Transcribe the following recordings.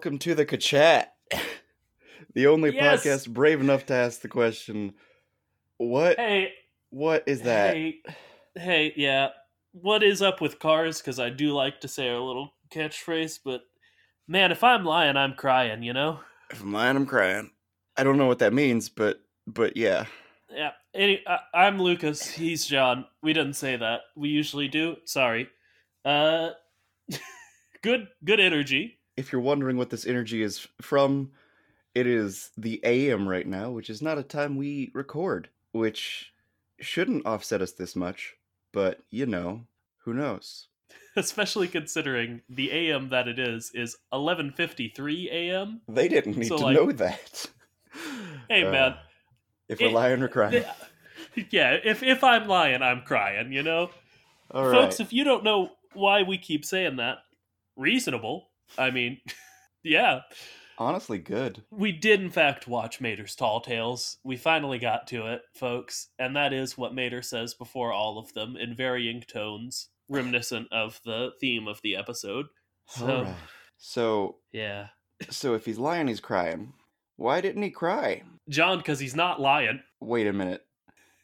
Welcome to the Kachat, the only Yes! podcast brave enough to ask the question, "What? Hey, what is that?" hey, hey, yeah. What is up with cars? Because I do like to say our little catchphrase, but man, if I'm lying, I'm crying, you know? If I'm lying, I'm crying. I don't know what that means, but but yeah. Yeah. Any, I, I'm Lucas. He's John. We didn't say that. We usually do. Sorry. Uh, good, good energy. If you're wondering what this energy is from, it is the AM right now, which is not a time we record, which shouldn't offset us this much, but you know, who knows? especially considering the AM that it is is 11:53 AM. They didn't need So, to like- know that. Hey Uh, man, If we're it- lying or crying. yeah, if if I'm lying, I'm crying, you know? All right. Folks, if you don't know why we keep saying that, reasonable. I mean, yeah, Honestly, good. we did in fact watch Mater's Tall Tales. We finally got to it, folks, and that is what Mater says before all of them in varying tones, reminiscent of the theme of the episode. So, right. So, yeah. so if he's lying, he's crying. Why didn't he cry? John, because he's not lying. Wait a minute.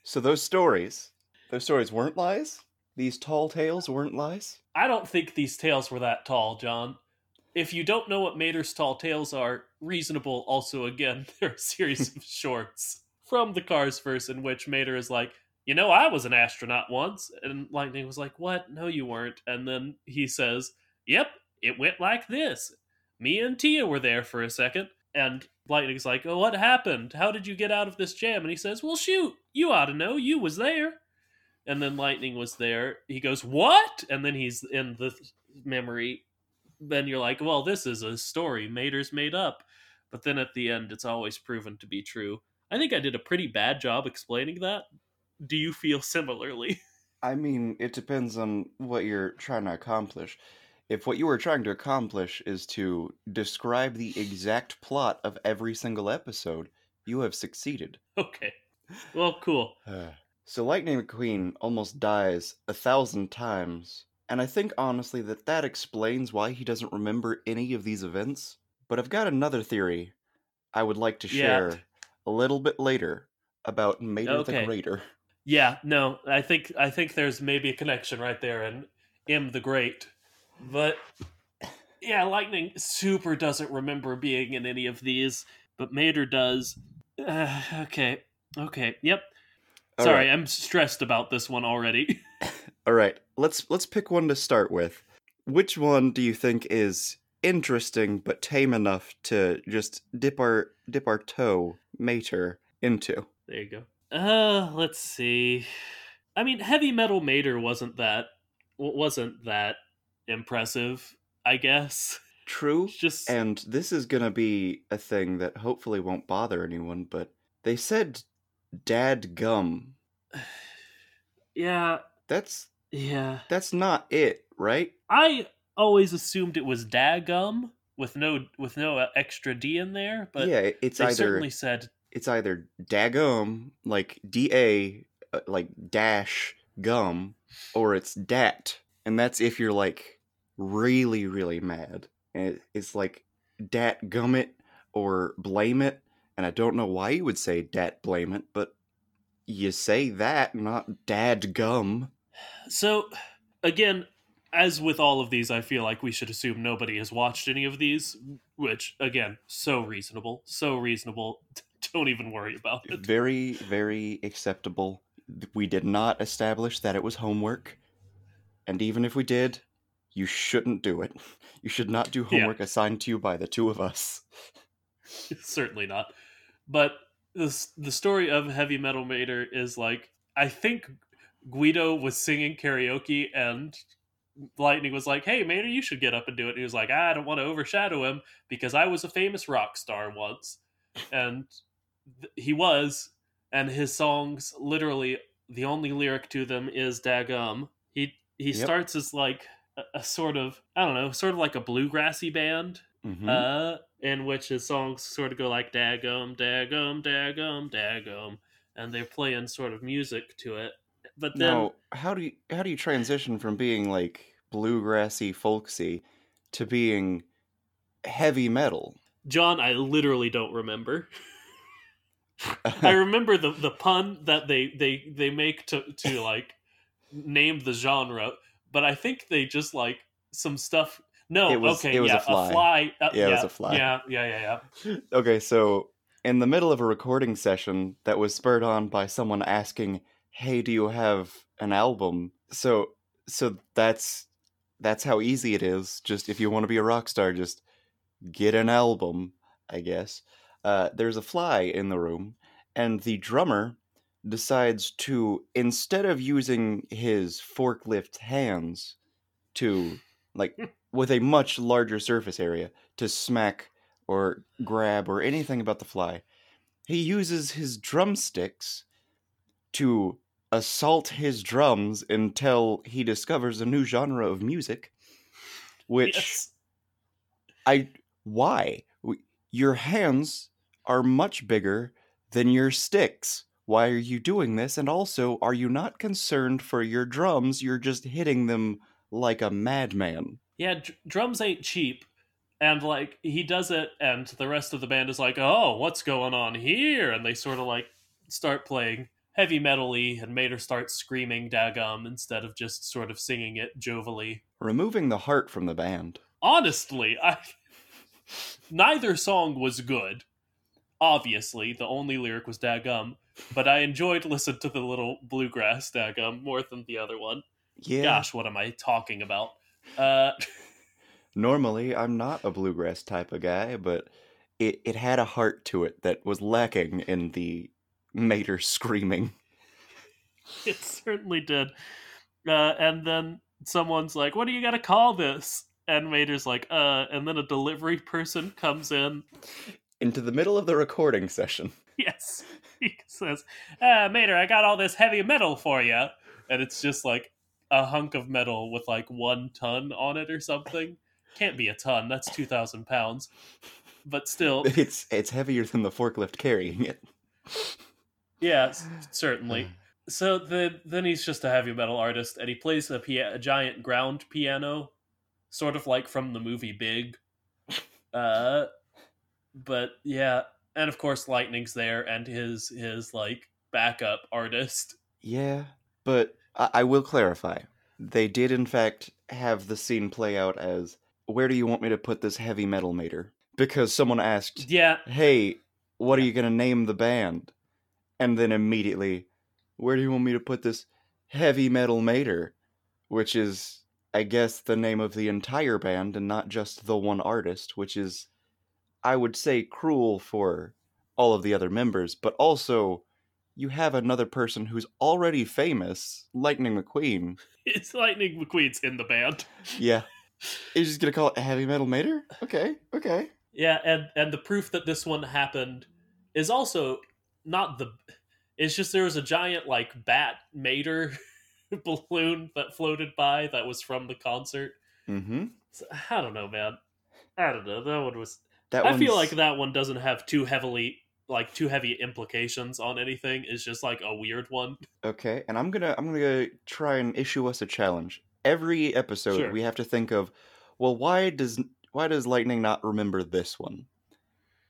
So those stories, those stories weren't lies. These tall tales weren't lies. I don't think these tales were that tall, John. If you don't know what Mater's tall tales are, reasonable also again, they're a series of shorts from the Cars verse in which Mater is like, you know, I was an astronaut once. And Lightning was like, what? No, you weren't. And then he says, yep, it went like this. Mia and Tia were there for a second. And Lightning's like, oh, what happened? How did you get out of this jam? And he says, well, shoot, you ought to know. You was there and then lightning was there he goes what and then he's in the memory then you're like well this is a story mater's made up. But then at the end it's always proven to be true. I think i did a pretty bad job explaining that. Do you feel similarly? I mean, it depends on what you're trying to accomplish. If what you were trying to accomplish is to describe the exact plot of every single episode, you have succeeded. okay. Well cool. So Lightning McQueen almost dies a thousand times, and I think honestly that that explains why he doesn't remember any of these events. But I've got another theory I would like to Yeah. share a little bit later about Mater the Greater. yeah no i think i think there's maybe a connection right there in im the great but yeah lightning super doesn't remember being in any of these but mater does uh, okay okay yep All sorry right. i'm stressed about this one already All right, let's let's pick one to start with. Which one do you think is interesting but tame enough to just dip our dip our toe Mater into? there you go uh let's see i mean heavy metal mater wasn't that wasn't that impressive i guess True. Just And this is gonna be a thing that hopefully won't bother anyone, but they said dad gum. yeah That's yeah that's not it, right? I always assumed it was Dagum with no with no uh, extra D in there, but yeah, it- it's they either certainly said it's either dagum, like D A, uh, like dash gum, or it's dat, and that's if you're like really really mad. And it's like dat gum it or blame it, and I don't know why you would say dat blame it, but you say that, not dad gum. So. Again, as with all of these, I feel like we should assume nobody has watched any of these, which again, so reasonable, so reasonable. Don't even worry about it. Very very acceptable. we did not establish that it was homework. And even if we did, you shouldn't do it. You should not do Yeah. homework assigned to you by the two of us. Certainly not. But this the story of Heavy Metal Mater is like I think Guido was singing karaoke and Lightning was like, "Hey, Mater, you should get up and do it." And he was like, "I don't want to overshadow him because I was a famous rock star once," and th- he was. And his songs, literally, the only lyric to them is "Dagum." He he Yep. starts as like a, a sort of I don't know, sort of like a bluegrassy band, Mhm. uh, in which his songs sort of go like "Dagum, Dagum, Dagum, Dagum," and they're playing sort of music to it. But then now, how do you how do you transition from being like bluegrassy, folksy to being heavy metal? John, I literally don't remember. I remember the the pun that they they they make to to like name the genre, but I think they just like some stuff. No, It was- okay, it was yeah, a fly. uh, Yeah, it was a fly. Yeah, yeah, yeah, yeah. okay, so in the middle of a recording session that was spurred on by someone asking, "Hey, do you have an album?" So so that's that's how easy it is. Just if you want to be a rock star, just get an album, I guess. Uh, there's a fly in the room, and the drummer decides to instead of using his forklift hands to like with a much larger surface area to smack or grab or anything about the fly. He uses his drumsticks to assault his drums until he discovers a new genre of music. Which Yes. I why your hands are much bigger than your sticks. Why are you doing this? And also, are you not concerned for your drums? You're just hitting them like a madman. Yeah, dr- drums ain't cheap. And like he does it, and the rest of the band is like, "Oh, what's going on here?" And they sort of like start playing heavy metal-y, and her start screaming "Dagum" instead of just sort of singing it jovially. Removing the heart from the band. Honestly, I neither song was good. Obviously, the only lyric was "Dagum," but I enjoyed listening to the little bluegrass "Dagum" more than the other one. Yeah. Gosh, what am I talking about? Uh, Normally, I'm not a bluegrass type of guy, but it, it had a heart to it that was lacking in the Mater screaming. it certainly did. Uh, and then someone's like, "What do you got to call this?" And Mater's like, "Uh," and then a delivery person comes in. Into the middle of the recording session. Yes, he says, uh, "Mater, I got all this heavy metal for you," and it's just like a hunk of metal with like one ton on it or something. Can't be a ton. That's two thousand pounds. But still, It's it's heavier than the forklift carrying it. Yeah, certainly. So then, then he's just a heavy metal artist, and he plays a, pia- a giant ground piano, sort of like from the movie Big. Uh, but yeah, and of course Lightning's there, and his his like backup artist. Yeah, but I, I will clarify. They did, in fact, have the scene play out as where do you want me to put this heavy metal mater? Because someone asked, Yeah, hey, what are you going to name the band? And then immediately, where do you want me to put this heavy metal mater? Which is, I guess, the name of the entire band and not just the one artist, which is, I would say, cruel for all of the other members, but also you have another person who's already famous, Lightning McQueen. it's Lightning McQueen's in the band. Yeah. You're just gonna call it heavy metal mater? Okay, okay. Yeah, and and the proof that this one happened is also not the. It's just there was a giant like bat mater balloon that floated by that was from the concert. Mm-hmm. So, I don't know, man. I don't know. That one was. That I feel like that one doesn't have too heavily like too heavy implications on anything. It's just like a weird one. Okay, and I'm gonna I'm gonna try and issue us a challenge. Every episode Sure. we have to think of, well, why does why does Lightning not remember this one?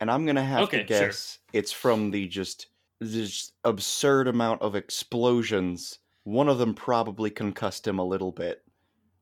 And I'm gonna have Okay, to sure. guess it's from the just this absurd amount of explosions. One of them probably concussed him a little bit.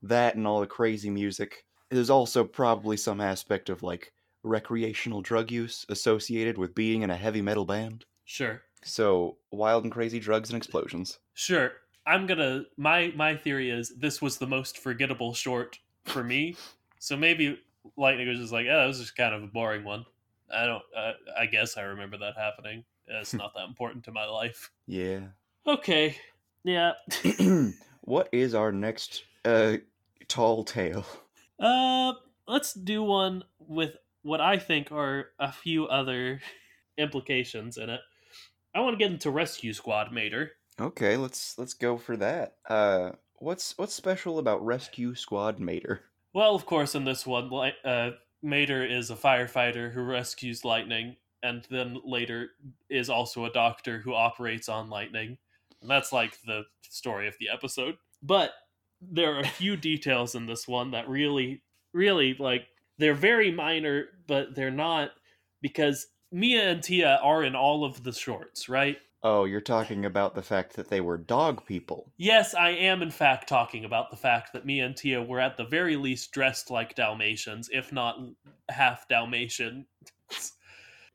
That and all the crazy music. There's also probably some aspect of like recreational drug use associated with being in a heavy metal band. Sure. So wild and crazy drugs and explosions. Sure. I'm gonna my my theory is this was the most forgettable short for me. so maybe Lightning was just like, oh, that was just kind of a boring one. I don't. Uh, I guess I remember that happening. It's not that important to my life. Yeah. Okay. Yeah. what is our next uh tall tale? Uh, let's do one with what I think are a few other implications in it. I want to get into Rescue Squad Mater. Okay, let's let's go for that. Uh what's what's special about Rescue Squad Mater? Well, of course, in this one, like, uh, Mater is a firefighter who rescues Lightning, and then later is also a doctor who operates on Lightning. And that's like the story of the episode. But there are a few details in this one that really, really like they're very minor, but they're not because Mia and Tia are in all of the shorts, right? Oh, you're talking about the fact that they were dog people. Yes, I am in fact talking about the fact that Mia and Tia were at the very least dressed like Dalmatians, if not half Dalmatian.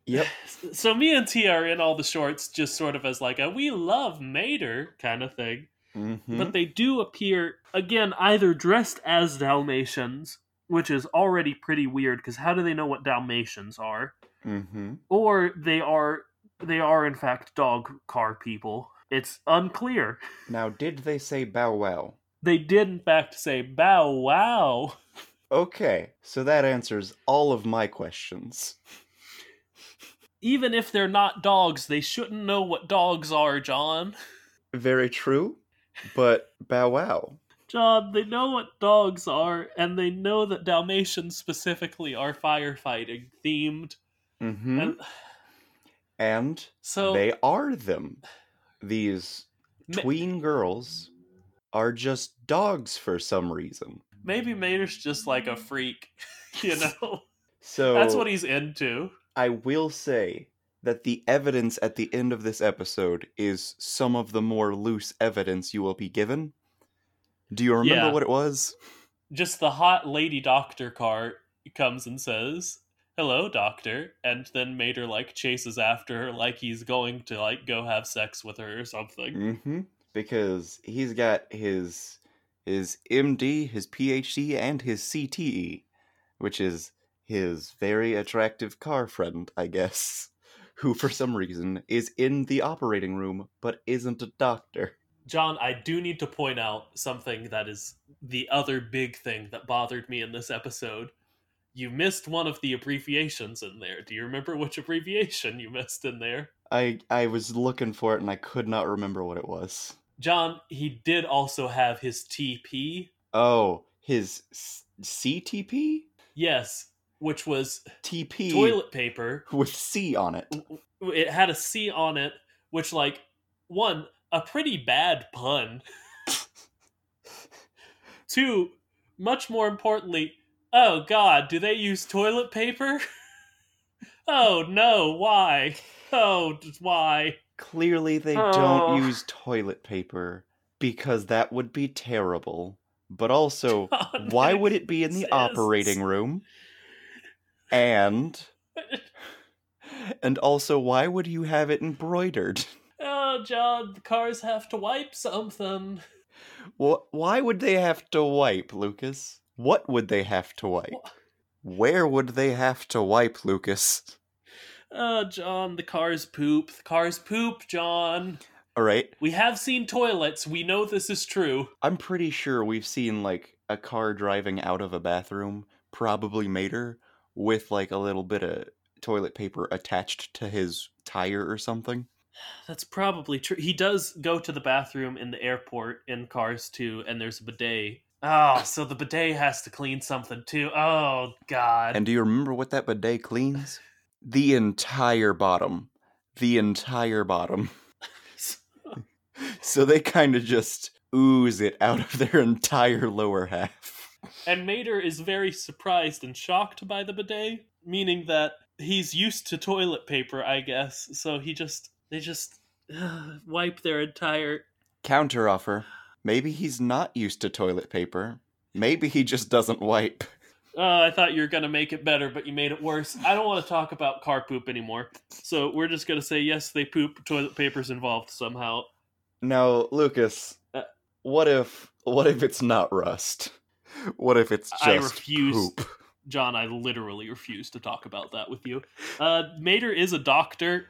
Yep. So Mia and Tia are in all the shorts just sort of as like a we love Mater kind of thing. Mm-hmm. But they do appear again either dressed as Dalmatians, which is already pretty weird because how do they know what Dalmatians are? mm-hmm. Or they are they are in fact dog car people. It's unclear. Now, did they say bow wow? They did in fact say bow wow. Okay, so that answers all of my questions. Even if they're not dogs, they shouldn't know what dogs are, John. Very true, but bow wow. John, they know what dogs are, and they know that Dalmatians specifically are firefighting themed. Mm-hmm. And And so they are them. These ma- tween girls are just dogs for some reason. maybe Mater's just like a freak, you know? So That's what he's into. I will say that the evidence at the end of this episode is some of the more loose evidence you will be given. Do you remember Yeah. what it was? Just the hot lady doctor car comes and says, "Hello, doctor," and then Mater like chases after her like he's going to like go have sex with her or something. Mm-hmm. Because he's got his his MD, his PhD, and his CTE, which is his very attractive car friend, I guess, who for some reason is in the operating room but isn't a doctor. John, I do need to point out something that is the other big thing that bothered me in this episode. You missed one of the abbreviations in there. Do you remember which abbreviation you missed in there? I I was looking for it and I could not remember what it was. John, he did also have his TP. Oh, his CTP? Yes, which was TP toilet paper. with C on it. It had a C on it, which, like, one, a pretty bad pun. Two, much more importantly, oh god, do they use toilet paper? oh no, why? Oh, why? Clearly, they Oh. don't use toilet paper because that would be terrible. But also, God, why would it be in the exists. operating room? And and also, why would you have it embroidered? Oh, John, the cars have to wipe something. What? Why would they have to wipe, Lucas? What would they have to wipe? Where would they have to wipe, Lucas? Oh, John, the cars poop. The cars poop, John. All right, We have seen toilets. We know this is true. I'm pretty sure we've seen like a car driving out of a bathroom, probably Mater, with like a little bit of toilet paper attached to his tire or something. That's probably true. He does go to the bathroom in the airport in Cars 2, and there's a bidet. Oh, so the bidet has to clean something too. Oh, God. And do you remember what that bidet cleans? The entire bottom. The entire bottom. So they kind of just ooze it out of their entire lower half. and Mater is very surprised and shocked by the bidet, meaning that he's used to toilet paper, I guess. So he just, they just uh, wipe their entire. Counter Counteroffer. Maybe he's not used to toilet paper. Maybe he just doesn't wipe. Oh, I thought you were going to make it better, but you made it worse. I don't want to talk about car poop anymore. So we're just going to say, yes, they poop. Toilet paper's involved somehow. Now, Lucas, Uh, what if what if it's not rust? What if it's just I refuse- poop? John, I literally refuse to talk about that with you. Uh, Mater is a doctor.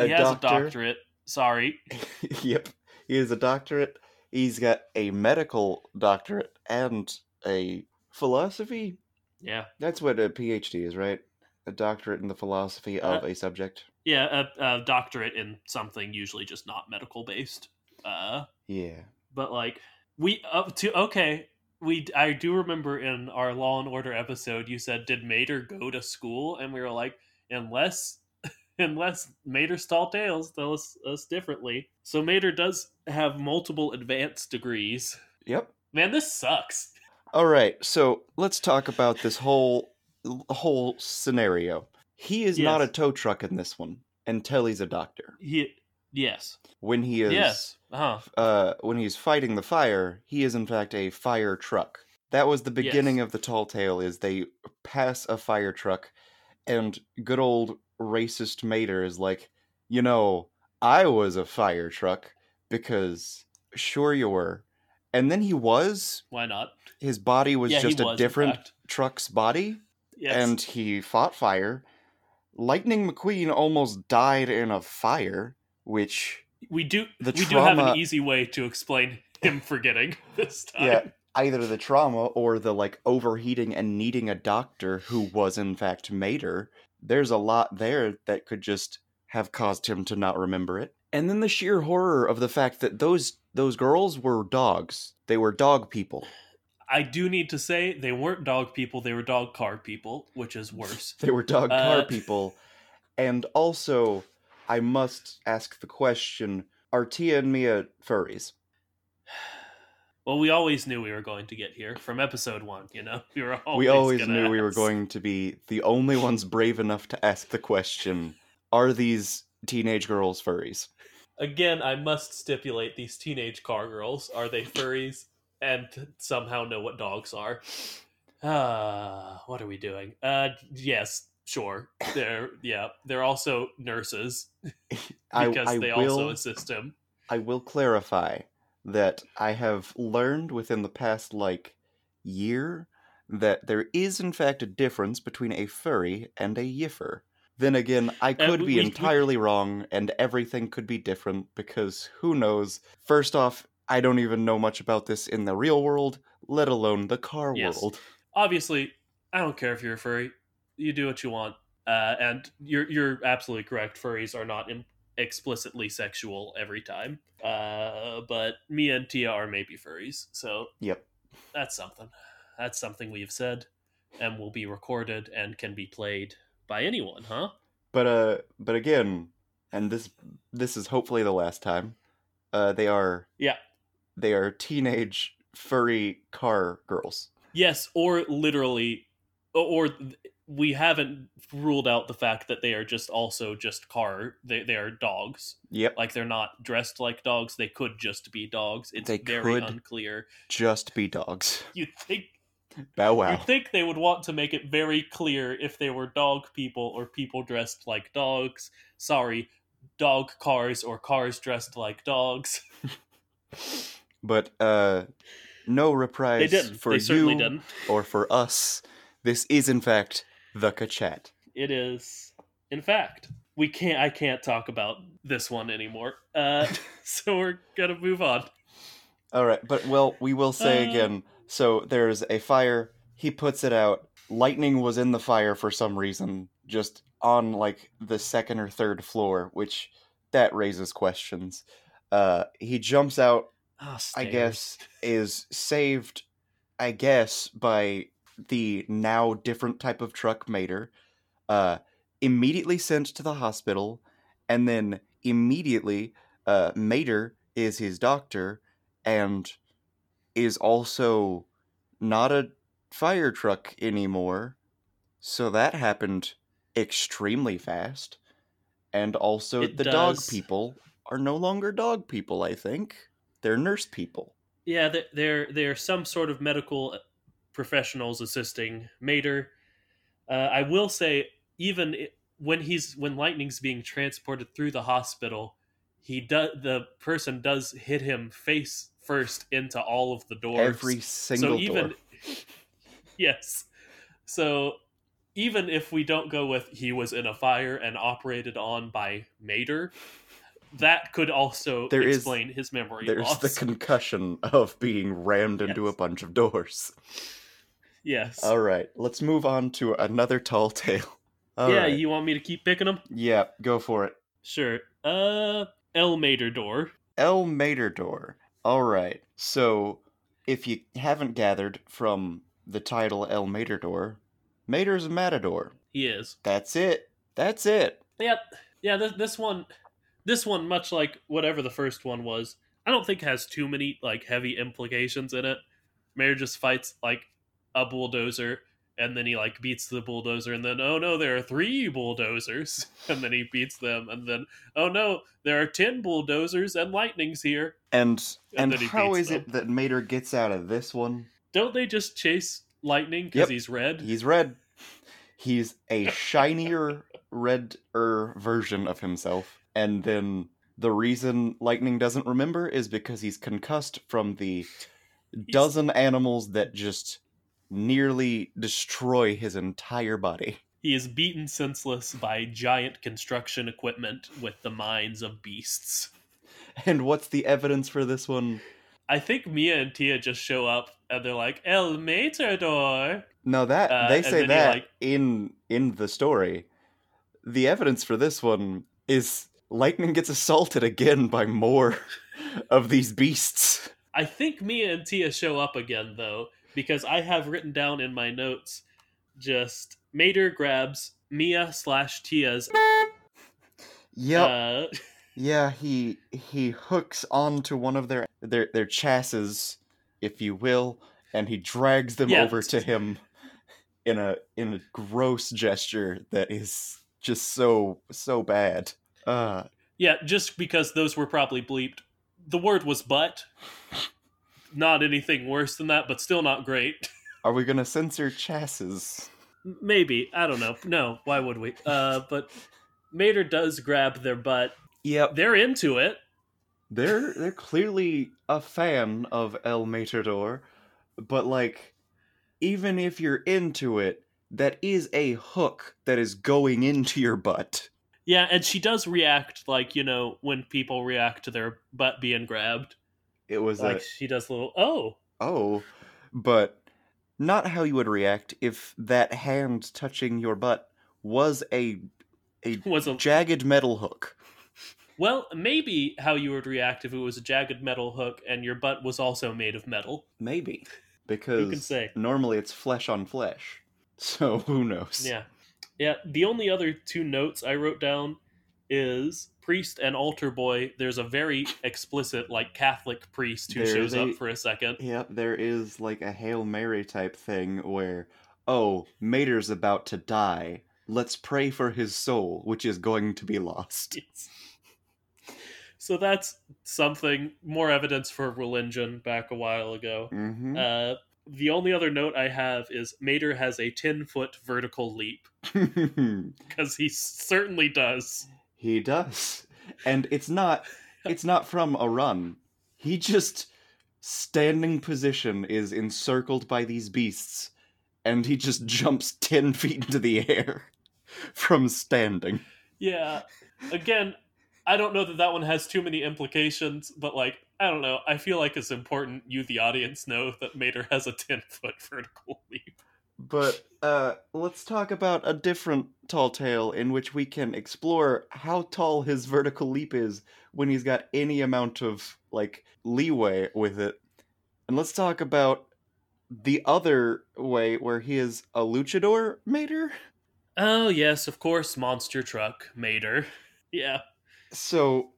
A he has doctor? a doctorate. Sorry. yep, he is a doctorate. He's got a medical doctorate and a philosophy. Yeah. That's what a PhD is, right? A doctorate in the philosophy of Uh, a subject. Yeah, a, a doctorate in something usually just not medical based. Uh, Yeah. but like we up to okay, we I do remember in our Law and Order episode you said did Mater go to school and we were like unless unless Mater's tall tales tell us, us differently. So Mater does have multiple advanced degrees. Yep. Man, this sucks. All right, so let's talk about this whole whole scenario. He is not a tow truck in this one until he's a doctor. He yes. When he is Yes. Uh-huh. uh when he's fighting the fire, he is in fact a fire truck. That was the beginning Yes. of the tall tale is they pass a fire truck and good old racist Mater is like, "You know, I was a fire truck because sure you were." And then he was Why not? his body was yeah, just a was, different truck's body Yes. and he fought fire. Lightning McQueen almost died in a fire, which we do the we do have an easy way to explain him forgetting this time. yeah, either the trauma or the like overheating and needing a doctor who was in fact Mater. There's a lot there that could just have caused him to not remember it. And then the sheer horror of the fact that those those girls were dogs. They were dog people. I do need to say they weren't dog people, they were dog car people, which is worse. They were dog car Uh, people. And also, I must ask the question are Tia and Mia furries? Well, we always knew we were going to get here from episode one, you know? We were always we always knew we were going to be the only ones brave enough to ask the question are these teenage girls furries? Again, I must stipulate these teenage car girls are they furries and somehow know what dogs are. Ah, what are we doing? Uh yes, sure. They're yeah, they're also nurses I, because I they will, also assist him. I will clarify that I have learned within the past like year that there is in fact a difference between a furry and a yiffer. Then again, I could we- be we- we- entirely wrong and everything could be different because who knows? First off, I don't even know much about this in the real world, let alone the car Yes. world. obviously, I don't care if you're a furry. You do what you want, uh, and you're you're absolutely correct. Furries are not im- explicitly sexual every time, uh, but Mia and Tia are maybe furries, so Yep. that's something. That's something we've said, and will be recorded and can be played by anyone, huh? But uh but again, and this this is hopefully the last time. Uh they are Yeah. They are teenage furry car girls. Yes, or literally, or we haven't ruled out the fact that they are just also just car. They they are dogs. Yep. like they're not dressed like dogs they could just be dogs it's They very could. unclear Just be dogs. you think Bow wow. you think they would want to make it very clear if they were dog people or people dressed like dogs sorry dog cars or cars dressed like dogs But uh no reprise they didn't for they certainly you didn't or for us. This is in fact the Cachet. it is in fact we can't i can't talk about this one anymore uh so we're gonna move on All right, but well, we will say Uh. again. So there's a fire. He puts it out. Lightning was in the fire for some reason, just on like the second or third floor, which that raises questions. Uh, he jumps out. oh, I guess is saved. I guess by the now different type of truck Mater. Uh, immediately sent to the hospital, and then immediately, uh, Mater is his doctor and is also not a fire truck anymore. So that happened extremely fast. And also, It the dog people are no longer dog people, I think. They're nurse people. Yeah, th- they're they're some sort of medical professionals assisting Mater. Uh, I will say, even when he's when Lightning's being transported through the hospital, he does the person does hit him face first into all of the doors. Every single so even door. yes. So even if we don't go with he was in a fire and operated on by Mater, that could also There is- explain his memory There's loss. the concussion of being rammed into a bunch of doors. Yes. All right, let's move on to another tall tale. All yeah, right. you want me to keep picking them? Yeah, go for it. Sure. Uh, El Matador. El Matador. All right. So, if you haven't gathered from the title El Matador, Mater's a matador. He is. That's it. That's it. Yep. Yeah. This this one, this one, much like whatever the first one was, I don't think has too many like heavy implications in it. Mayor just fights like a bulldozer, and then he like beats the bulldozer, and then oh no, there are three bulldozers, and then he beats them, and then oh no, there are ten bulldozers and lightning's here. And and, And how is it that Mater gets out of this one? Don't they just chase lightning because Yep. he's red? He's red. He's a shinier, redder version of himself. And then the reason Lightning doesn't remember is because he's concussed from the dozen animals that just nearly destroy his entire body. He is beaten senseless by giant construction equipment with the minds of beasts. And what's the evidence for this one? I think Mia and Tia just show up and they're like, El Matador. No, that Uh, they say that like- in in the story. The evidence for this one is Lightning gets assaulted again by more of these beasts. I think Mia and Tia show up again, though, because I have written down in my notes just Mater grabs Mia slash Tia's. Yep. Uh, Yeah, he he hooks onto one of their their their chassis, if you will, and he drags them Yeah. over to him in a in a gross gesture that is just so so bad. Uh yeah, just because those were probably bleeped. The word was butt. Not anything worse than that, but still not great. are we gonna censor chassis? Maybe. I don't know. No, why would we? Uh, but Mater does grab their butt. Yep. They're into it. They're they're clearly a fan of El Matador, but like even if you're into it, that is a hook that is going into your butt. Yeah, and she does react like, you know, when people react to their butt being grabbed. It was Like a she does a little, oh. oh, but not how you would react if that hand touching your butt was a a Was a jagged metal hook. well, maybe how you would react if it was a jagged metal hook and your butt was also made of metal. Maybe Who because can say? normally it's flesh on flesh. So who knows? Yeah. Yeah. The only other two notes I wrote down is priest and altar boy. There's a very explicit, like Catholic priest who shows a- up for a second. Yep, there is like a Hail Mary type thing where, oh, Mater's about to die. Let's pray for his soul, which is going to be lost. Yes. So that's something more evidence for religion back a while ago. hmm Uh, the only other note I have is Mater has a 10 foot vertical leap because he certainly does. He does. And it's not it's not from a run. He just standing position is encircled by these beasts and he just jumps 10 feet into the air from standing. Yeah. Again, I don't know that that one has too many implications, but like, I don't know. I feel like it's important you, the audience, know that Mater has a 10 foot vertical leap. But uh, let's talk about a different tall tale in which we can explore how tall his vertical leap is when he's got any amount of like leeway with it. And let's talk about the other way where he is a luchador mater. Oh, yes, of course, monster truck, Mater. Yeah. So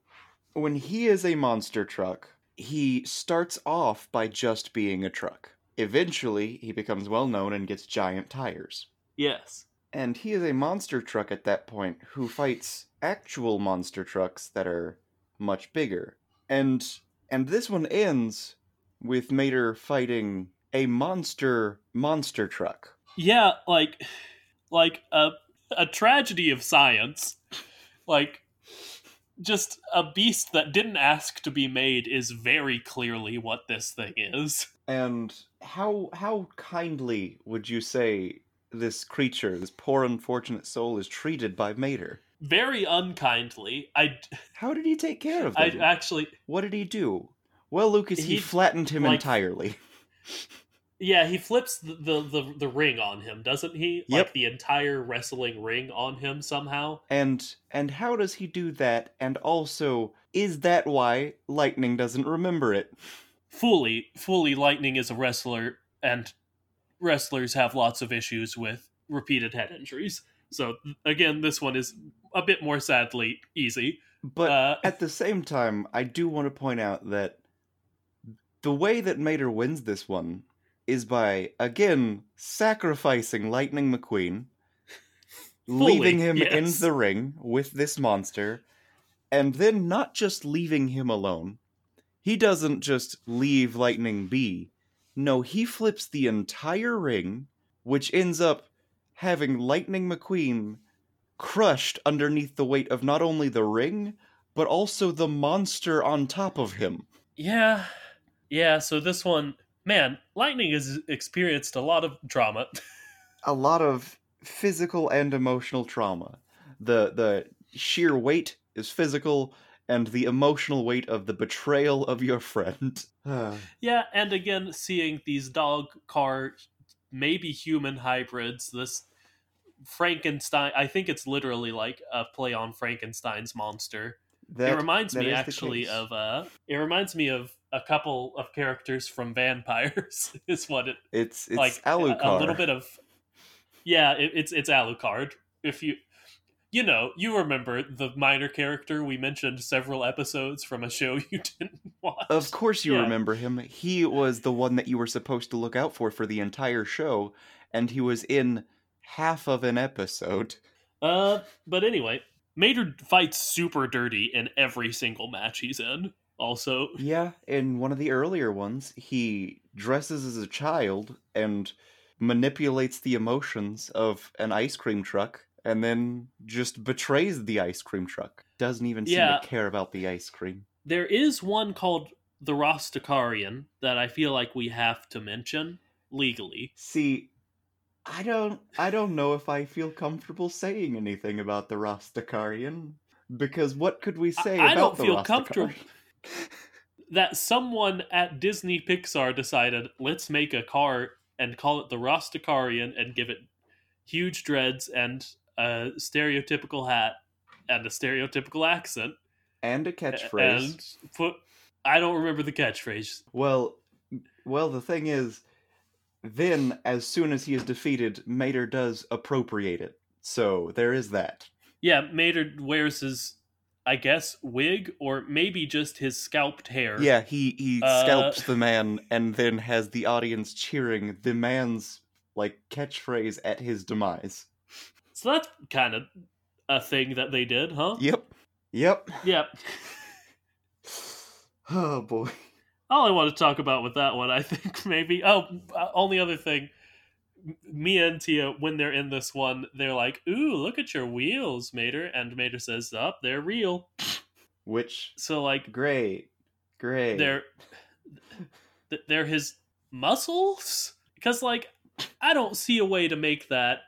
when he is a monster truck, he starts off by just being a truck. Eventually, he becomes well known and gets giant tires. Yes. And he is a monster truck at that point who fights actual monster trucks that are much bigger. And and this one ends with Mater fighting a monster monster truck. Yeah, like, like a, a tragedy of science. Like, just a beast that didn't ask to be made is very clearly what this thing is. And how how kindly would you say this creature, this poor unfortunate soul, is treated by Mater? Very unkindly. I, How did he take care of I actually, What did he do? Well, Lucas, he, He, flattened him like- entirely. yeah, he flips the, the, the, the ring on him, doesn't he? Yep. Like the entire wrestling ring on him somehow. And and how does he do that? And also, is that why Lightning doesn't remember it? fully fully lightning is a wrestler and wrestlers have lots of issues with repeated head injuries so again this one is a bit more sadly easy But uh, at the same time, I do want to point out that the way that Mater wins this one is by again sacrificing Lightning McQueen, Fully, leaving him in the ring with this monster, and then not just leaving him alone. He doesn't just leave Lightning be. No, he flips the entire ring, which ends up having Lightning McQueen crushed underneath the weight of not only the ring, but also the monster on top of him. yeah yeah so this one man lightning has experienced a lot of drama A lot of physical and emotional trauma. The the sheer weight is physical, and the emotional weight of the betrayal of your friend. yeah and again seeing these dog car maybe human hybrids this frankenstein i think it's literally like a play on frankenstein's monster. That- it reminds me actually of uh it reminds me of a couple of characters from vampires is what it it's it's like a- a little bit of yeah it, it's it's alucard. If you you know you remember the minor character we mentioned several episodes from a show you didn't watch Of course, you Yeah. remember him. He was the one that you were supposed to look out for for the entire show, and he was in half of an episode. uh but anyway mater fights super dirty in every single match he's in also Yeah, in one of the earlier ones, he dresses as a child and manipulates the emotions of an ice cream truck and then just betrays the ice cream truck. Doesn't even seem Yeah. to care about the ice cream. there is one called the Rasta Carian that I feel like we have to mention legally. See, I don't I don't know if I feel comfortable saying anything about the Rasta Carian because what could we say I about don't the feel comfortable. That someone at Disney Pixar decided, let's make a car and call it the Rasta Carian and give it huge dreads and a stereotypical hat and a stereotypical accent. and a catchphrase. And put I don't remember the catchphrase. Well, well, the thing is, then as soon as he is defeated, Mater does appropriate it. So there is that. Yeah, Mater wears his I guess wig or maybe just his scalped hair. Yeah, he he Uh, scalps the man and then has the audience cheering the man's like catchphrase at his demise. So that's kind of a thing that they did, huh? Yep. Yep. Yep. Oh boy. All I want to talk about with that one, I think maybe. Oh, uh, only other thing. Mia and Tia, when they're in this one, they're like, "Ooh, look at your wheels, Mater," and Mater says, "Up, they're real." Which So like, great. Great. they're they're his muscles because like I don't see a way to make that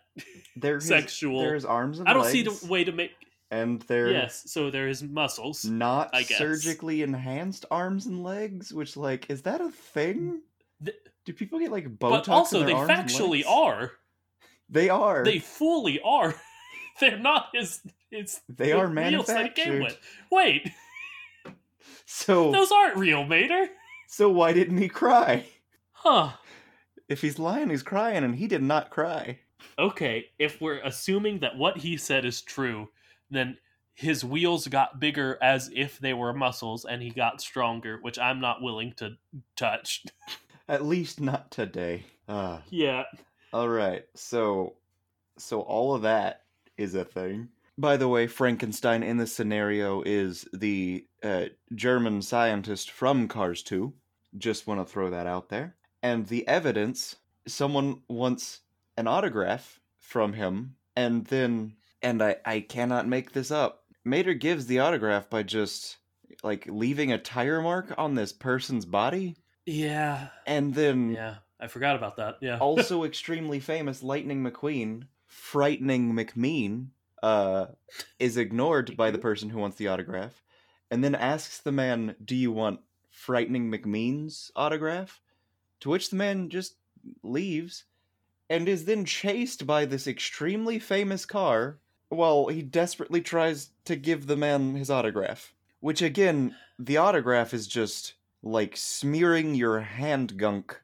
they're his, sexual. There's arms and I don't legs, see the way to make and they're yes. So they're muscles. not surgically enhanced arms and legs, which like is that a thing? Th- Do people get like Botox? but also, they factually are. They are. They fully are. They're not his. His They are wheels that he came manufactured. Wait, So those aren't real, Mater. so why didn't he cry? Huh. If he's lying, he's crying, and he did not cry. Okay, if we're assuming that what he said is true, then his wheels got bigger as if they were muscles and he got stronger, which I'm not willing to touch. At least not today. Ah. yeah. All right. So so all of that is a thing. By the way, Frankenstein in this scenario is the uh, German scientist from Cars 2. Just want to throw that out there. And the evidence someone wants an autograph from him, and then, and I, I cannot make this up, Mater gives the autograph by just like leaving a tire mark on this person's body, Yeah. and then Yeah. I forgot about that. Yeah. also extremely famous Lightning McQueen, frightening McMean, uh, is ignored by the person who wants the autograph, and then asks the man, "Do you want frightening McMean's autograph?" To which the man just leaves, and is then chased by this extremely famous car while he desperately tries to give the man his autograph. Which again, the autograph is just like smearing your hand gunk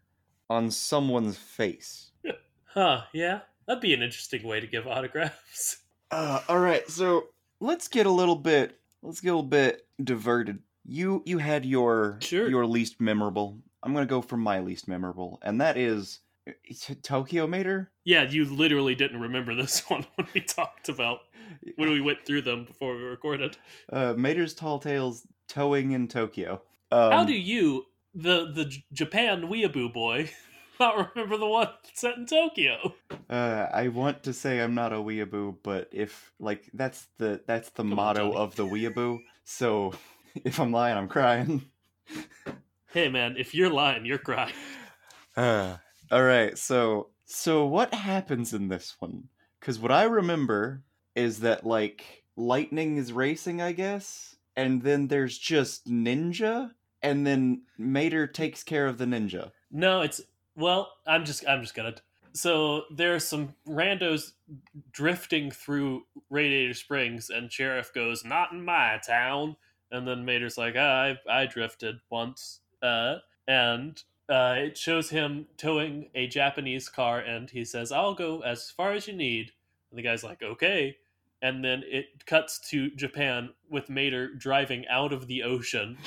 on someone's face. Huh. Yeah. That'd be an interesting way to give autographs. Uh, all right, so let's get a little bit let's get a little bit diverted. You you had your Sure. your least memorable. I'm gonna go for my least memorable, and that is Tokyo Mater. Yeah, you literally didn't remember this one when we talked about when we went through them before we recorded. Uh, Mater's Tall Tales towing in Tokyo. Um, How do you, the the J- Japan weeaboo boy, not remember the one set in Tokyo? Uh, I want to say I'm not a weeaboo, but if like that's the that's the Come motto Johnny. of the weeaboo. So if I'm lying, I'm crying. Hey man, if you're lying, you're crying. Uh, all right, so so what happens in this one? Because what I remember is that like lightning is racing, I guess, and then there's just ninja, and then Mater takes care of the ninja. No, it's well. I'm just I'm just gonna. So there's some randos drifting through Radiator Springs, and Sheriff goes, "Not in my town." And then Mater's like, ah, "I I drifted once," uh, and uh, it shows him towing a Japanese car, and he says, "I'll go as far as you need." And the guy's like, "Okay." And then it cuts to Japan with Mater driving out of the ocean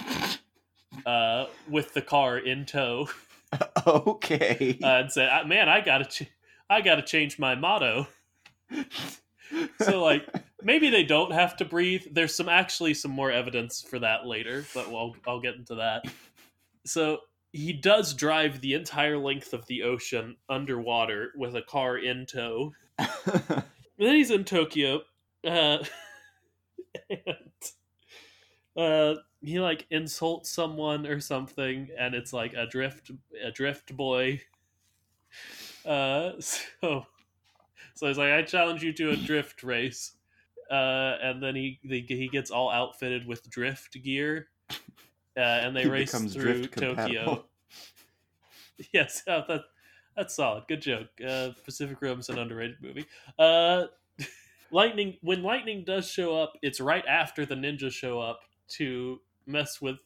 uh, with the car in tow. okay. uh, and said, "Ah, "Man, I gotta, ch- I gotta change my motto." So, like, maybe they don't have to breathe. There's some actually some more evidence for that later, but I'll I'll get into that. So he does drive the entire length of the ocean underwater with a car in tow. And then he's in Tokyo, uh, and uh, he like insults someone or something, and it's like a drift a drift boy. Uh, so so he's like, I challenge you to a drift race, uh, and then he he he gets all outfitted with drift gear, uh, and they He race through drift Tokyo. Yes, uh, that that's solid. Good joke. Uh, Pacific Rim's an underrated movie. Uh, Lightning. When Lightning does show up, it's right after the ninjas show up to mess with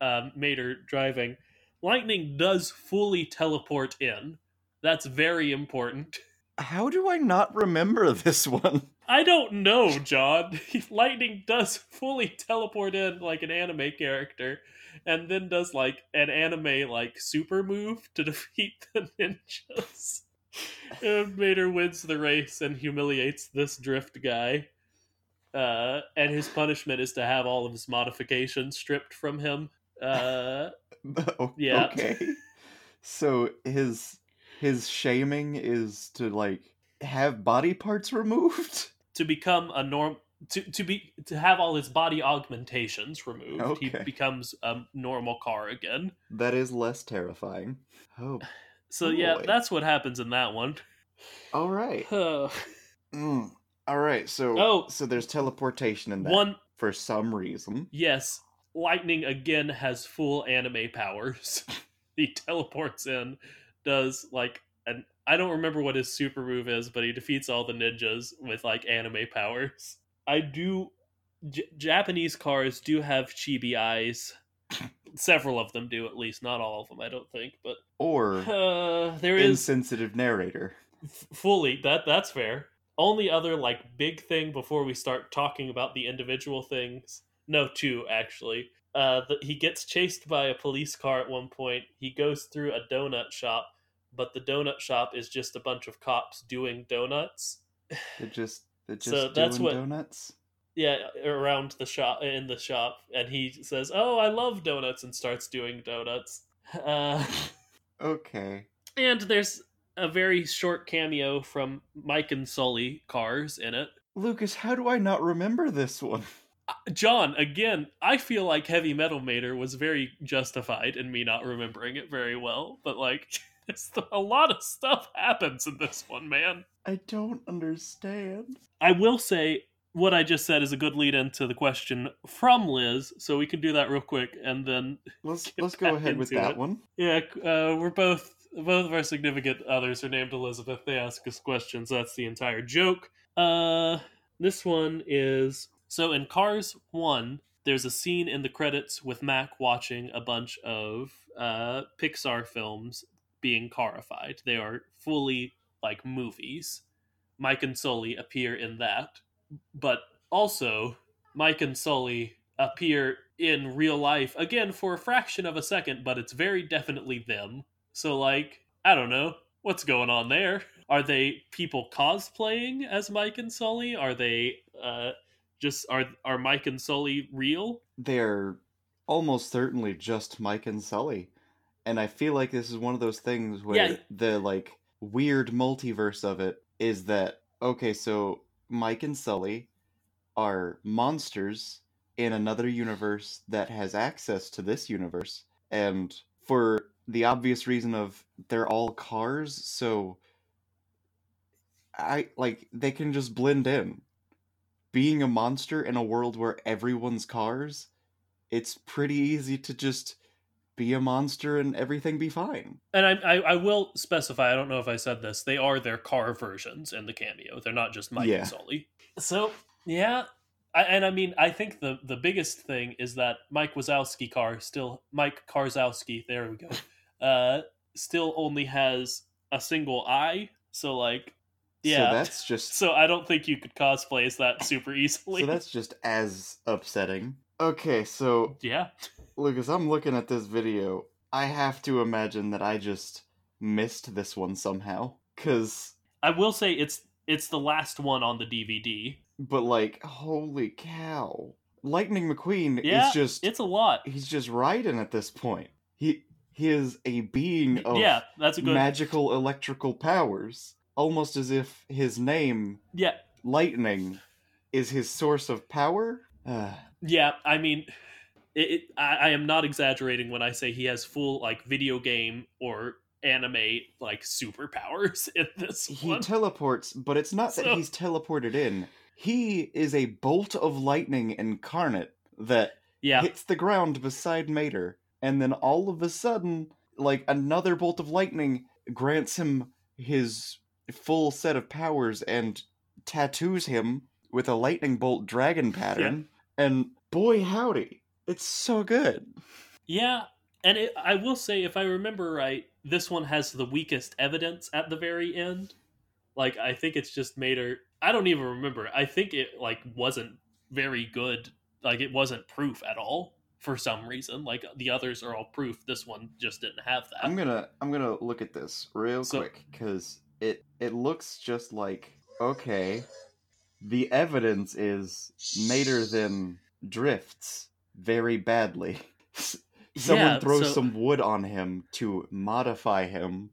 um, Mater driving. Lightning does fully teleport in. That's very important. How do I not remember this one? I don't know, John. Lightning does fully teleport in like an anime character, and then does like an anime like super move to defeat the ninjas. and Mater wins the race and humiliates this drift guy. Uh, and his punishment is to have all of his modifications stripped from him. Uh, Yeah. Okay. So his his shaming is to like have body parts removed. to become a norm to, to be to have all his body augmentations removed he becomes a normal car again That is less terrifying. Oh, so yeah that's what happens in that one all right. Mm. All right. So Oh. so there's teleportation in that one for some reason. yes lightning again has full anime powers he teleports in does like an i don't remember what his super move is but he defeats all the ninjas with like anime powers. I do J- japanese cars do have chibi eyes. Several of them do at least. Not all of them i don't think but Or uh, there is insensitive narrator. f- fully. That that's fair. Only other like big thing before we start talking about the individual things. No two actually. Uh the, he gets chased by a police car at one point. He goes through a donut shop but the donut shop is just a bunch of cops doing donuts They're just they're just So that's doing what- donuts. yeah around the shop in the shop and he says oh i love donuts and starts doing donuts uh Okay. and there's a very short cameo from mike and sully cars in it Lucas, how do I not remember this one? Uh, John, again, I feel like Heavy Metal Mater was very justified in me not remembering it very well, but like, a lot of stuff happens in this one, man. I don't understand. I will say what I just said is a good lead into the question from Liz, so we can do that real quick, and then Let's let's go ahead with that it. one. yeah, uh, we're both both of our significant others are named Elizabeth. They ask us questions. That's the entire joke. Uh, this one is so in Cars One. There's a scene in the credits with Mack watching a bunch of uh, Pixar films being carified. They are fully like movies. Mike and Sully appear in that, but also Mike and Sully appear in real life again for a fraction of a second, but it's very definitely them. So, like, I don't know what's going on there. Are they people cosplaying as Mike and Sully? Are they uh, just are are Mike and Sully real? They're almost certainly just Mike and Sully. And I feel like this is one of those things where Yeah. the like weird multiverse of it is that okay, so Mike and Sully are monsters in another universe that has access to this universe and for the obvious reason of they're all cars, so I like they can just blend in. Being a monster in a world where everyone's cars, it's pretty easy to just be a monster and everything be fine. And I, I, I will specify. I don't know if I said this. They are their car versions in the cameo. They're not just Mike Yeah. and Sully. So yeah, I, and I mean, I think the the biggest thing is that Mike Wazowski car still Mike Karzowski. There we go. Uh, still only has a single eye. So like, yeah. So that's just So I don't think you could cosplay as that super easily. so that's just as upsetting. Okay, so yeah. Lucas, I'm looking at this video. I have to imagine that I just missed this one somehow. Cause I will say it's it's the last one on the DVD. but like, holy cow. Lightning McQueen Yeah, is just It's a lot. he's just riding at this point. He he is a being of yeah, that's a good. magical electrical powers. Almost as if his name, yeah, Lightning, is his source of power. Ah, Yeah, I mean, it, it, I, I am not exaggerating when I say he has full like video game or anime like superpowers in this he one. teleports, but it's not that he's teleported in. He is a bolt of lightning incarnate that yeah, hits the ground beside Mater, and then all of a sudden, like another bolt of lightning grants him his full set of powers and tattoos him with a lightning bolt dragon pattern. And boy, howdy, it's so good. yeah, and it, I will say, if I remember right, this one has the weakest evidence at the very end. Like, I think it's just Mater. I don't even remember. I think it like wasn't very good. Like, it wasn't proof at all for some reason. Like the others are all proof. This one just didn't have that. I'm gonna I'm gonna look at this real So- quick because it it looks just like okay. The evidence is Mater than drifts very badly. Someone Yeah, throws so- some wood on him to modify him,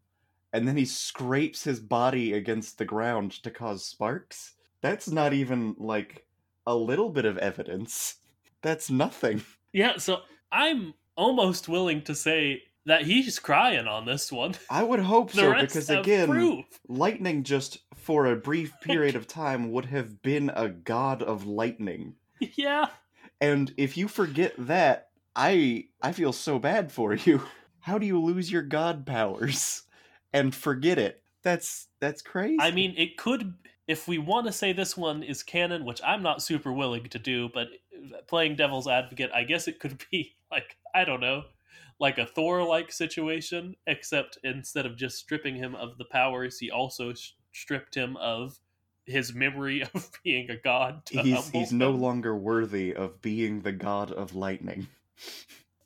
and then he scrapes his body against the ground to cause sparks. That's not even like a little bit of evidence. That's nothing. Yeah, so I'm almost willing to say that he's crying on this one. I would hope so because again, proof. lightning just for a brief period of time would have been a god of lightning. yeah, And if you forget that, I I feel so bad for you. How do you lose your god powers and forget it? That's that's crazy. I mean, it could. If we want to say this one is canon, which I'm not super willing to do, but playing devil's advocate, I guess it could be like I don't know, like a Thor-like situation, except instead of just stripping him of the powers, he also stripped him of his memory of being a god. to he's he's no longer worthy of being the god of lightning.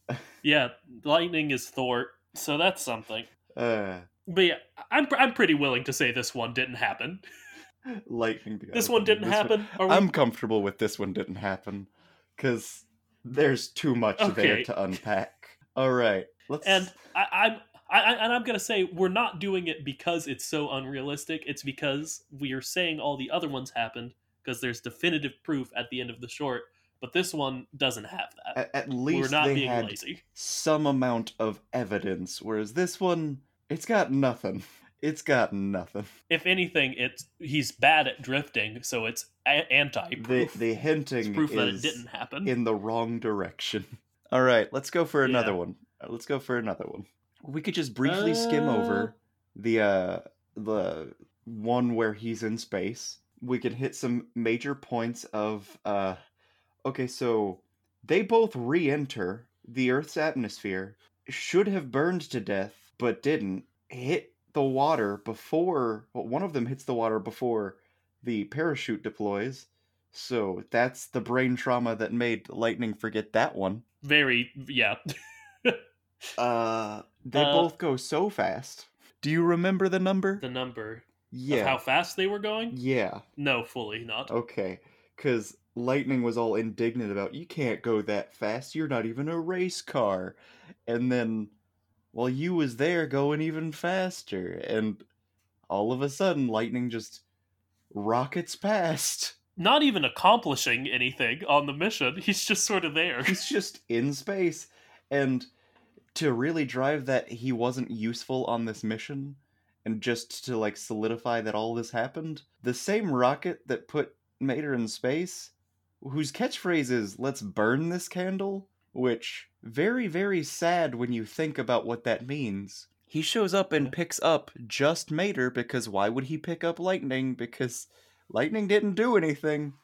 Yeah, lightning is Thor, so that's something. Uh But yeah, I'm I'm pretty willing to say this one didn't happen. lightning. the This one didn't this happen. Are we- I'm comfortable with this one didn't happen because there's too much there to unpack. All right, let's. and I, I'm I, I- and I'm gonna say we're not doing it because it's so unrealistic. It's because we are saying all the other ones happened because there's definitive proof at the end of the short. but this one doesn't have that. At, at We're not they being had lazy. some amount of evidence, whereas this one, it's got nothing. It's got nothing. If anything, it's he's bad at drifting, so it's a- anti-proof. the it's hinting proof that it didn't happen. in the wrong direction. All right, let's go for another Yeah. one. Let's go for another one. We could just briefly skim Uh, over the uh the one where he's in space. We can hit some major points of uh okay, so they both re-enter the Earth's atmosphere, should have burned to death, but didn't. Hit the water before well, one of them hits the water before the parachute deploys. So that's the brain trauma that made Lightning forget that one. Very, yeah. Uh, they Uh, both go so fast. Do you remember the number? the number yeah. of how fast they were going? yeah. No, fully not. Okay. Because Lightning was all indignant about, you can't go that fast. You're not even a race car. And then, well, you was there going even faster. And all of a sudden, Lightning just rockets past. Not even accomplishing anything on the mission. He's just sort of there. He's just in space. And to really drive that he wasn't useful on this mission, and just to like solidify that all this happened, the same rocket that put Mater in space, whose catchphrase is "Let's burn this candle," which very very sad when you think about what that means. He shows up and picks up just Mater because why would he pick up Lightning? Because Lightning didn't do anything.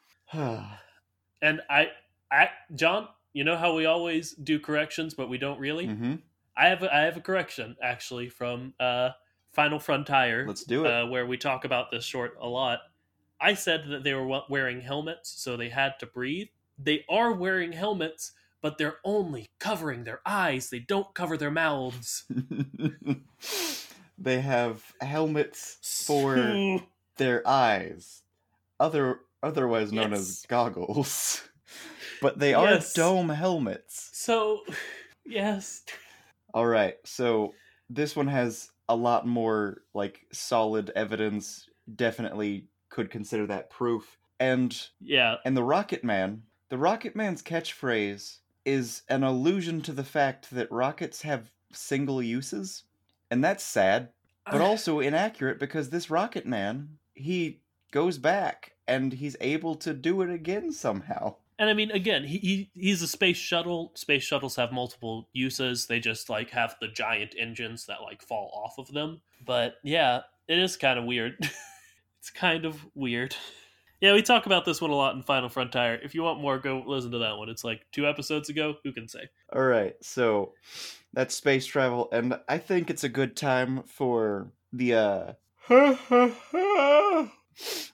And I, I, John, you know how we always do corrections, but we don't really. hmm I have, a, I have a correction actually from uh, Final Frontier, Let's do it. uh, where we talk about this short a lot. I said that they were wearing helmets, so they had to breathe. They are wearing helmets, but they're only covering their eyes. They don't cover their mouths. they have helmets for their eyes, other otherwise known Yes. as goggles. But they are Yes. dome helmets. so, yes, All right, so this one has a lot more like solid evidence. Definitely could consider that proof. And yeah, and the Rocket Man, the Rocket Man's catchphrase is an allusion to the fact that rockets have single uses, and that's sad. but also inaccurate because this rocket man he goes back and he's able to do it again somehow And I mean, again, he, he he's a space shuttle. Space shuttles have multiple uses. They just like have the giant engines that like fall off of them. But yeah, it is kind of weird. it's kind of weird. Yeah, we talk about this one a lot in Final Frontier. If you want more, go listen to that one. It's like two episodes ago. Who can say? all right so that's space travel and i think it's a good time for the uh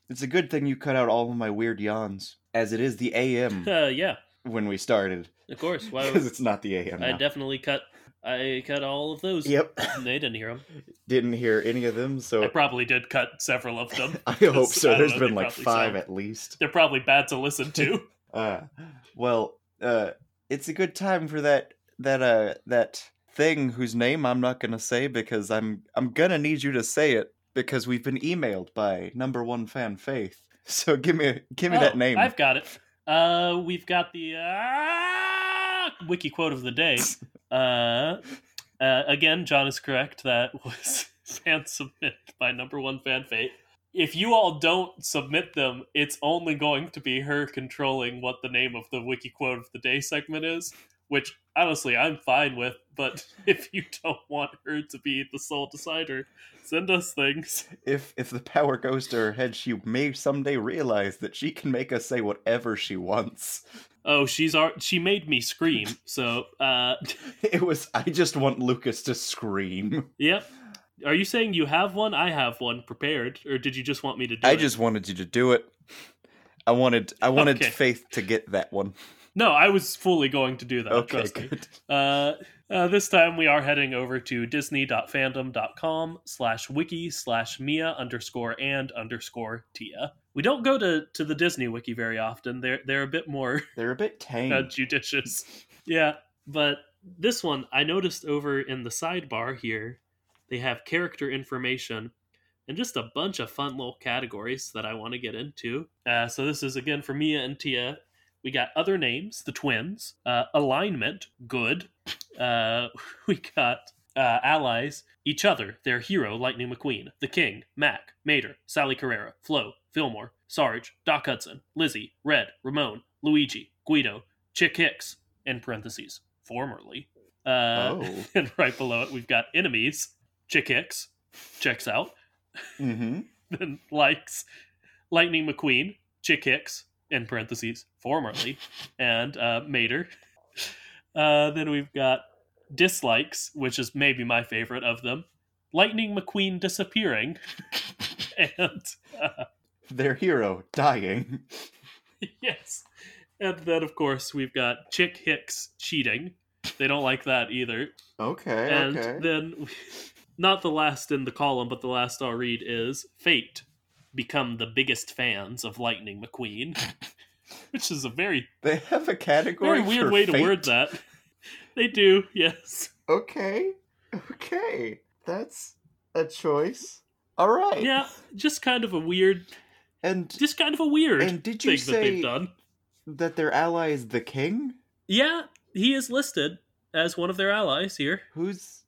it's a good thing you cut out all of my weird yawns as it is the am Uh, yeah, when we started of course. Why? because it's not the am I now. definitely cut. I cut all of those. yep They didn't hear them. didn't hear any of them so I probably did cut several of them. i hope so I there's know, been like five sound- at least They're probably bad to listen to. Uh, well, uh, it's a good time for that that uh that thing whose name I'm not gonna say because I'm I'm gonna need you to say it because we've been emailed by number one fan Faith. So give me give me that Oh, name. I've got it. Uh, we've got the uh, wiki quote of the day. Uh, uh, again, John is correct. That was fan submit by number one fan Faith. If you all don't submit them, it's only going to be her controlling what the name of the wiki quote of the day segment is. Which honestly, I'm fine with. But if you don't want her to be the sole decider, send us things. If if the power goes to her head, she may someday realize that she can make us say whatever she wants. Oh, she's ar- she made me scream. So, uh, It was I just want Lucas to scream. Yep. Are you saying you have one? I have one prepared, or did you just want me to do I it? just wanted you to do it. I wanted I wanted Okay. Faith to get that one. No. I was fully going to do that. Okay, good. Uh, uh, this time we are heading over to disney.fandom.com slash wiki slash mia underscore and underscore tia. We don't go to, to the Disney wiki very often. They're they're a bit more They're a bit tame. uh, judicious. Yeah, but this one I noticed over in the sidebar here, they have character information and just a bunch of fun little categories that I want to get into. Uh, so this is again for Mia and Tia. We got other names, the twins. Uh, alignment, good. Uh, we got uh, allies, each other, their hero, Lightning McQueen, the King, Mack, Mater, Sally Carrera, Flo, Fillmore, Sarge, Doc Hudson, Lizzie, Red, Ramon, Luigi, Guido, Chick Hicks, in parentheses, formerly. Uh, Oh. And right below it, we've got enemies, Chick Hicks, checks out, Mm-hmm. then likes Lightning McQueen, Chick Hicks, in parentheses, formerly, and uh, Mater. Uh, then we've got dislikes, which is maybe my favorite of them. Lightning McQueen disappearing, and uh, Their hero dying. yes, and then of course we've got Chick Hicks cheating. They don't like that either. Okay. And okay. then, not the last in the column, but the last I'll read is Fate become the biggest fans of Lightning McQueen, which is a very they have a category. very weird way to word that. They do, yes. Okay. Okay. That's a choice. All right. Yeah, just kind of a weird, And just kind of a weird and did you thing that they've say done. that their ally is the king? Yeah, he is listed as one of their allies here. Who's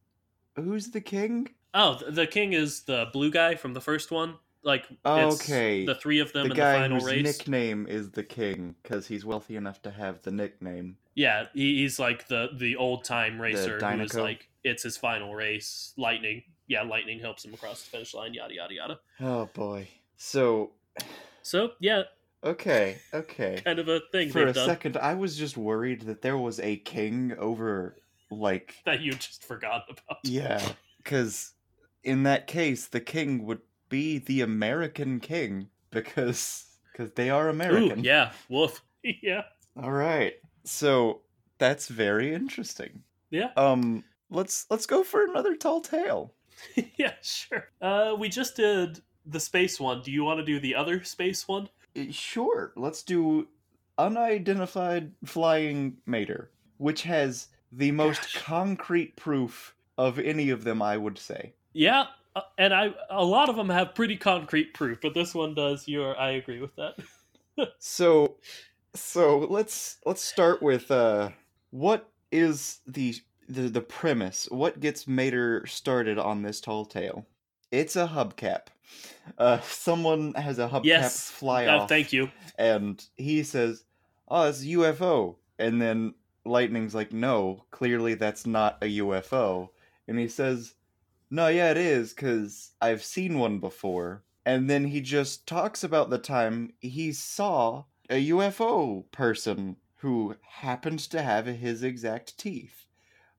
who's the king? Oh, the king is the blue guy from the first one. Like, it's Okay. the three of them the in guy the final whose race. nickname is the king because he's wealthy enough to have the nickname. Yeah, he, he's like the the old time racer who is like it's his final race. Lightning, yeah, lightning helps him across the finish line. Yada yada yada. Oh boy. So So yeah, okay, okay. kind of a thing For a done second, I was just worried that there was a king over, like, that you just forgot about. yeah, because in that case, the king would be the American king because because they are Ooh, American. yeah, woof. yeah, All right. So that's very interesting. yeah, Um, let's let's go for another tall tale. yeah. Sure. Uh, we just did the space one. Do you want to do the other space one? Uh, Sure, let's do unidentified flying mater, which has the most Gosh. concrete proof of any of them, I would say. Yeah, and I a lot of them have pretty concrete proof, but this one does. You're, I agree with that. So, so let's let's start with uh, what is the the the premise? What gets Mater started on this tall tale? It's a hubcap. Uh, someone has a hubcap Yes. fly Uh, off. thank you. and he says, "Oh, it's a UFO." And then Lightning's like, "No, clearly that's not a UFO." And he says, "No, yeah, it is cuz I've seen one before." And then he just talks about the time he saw a UFO person who happened to have his exact teeth,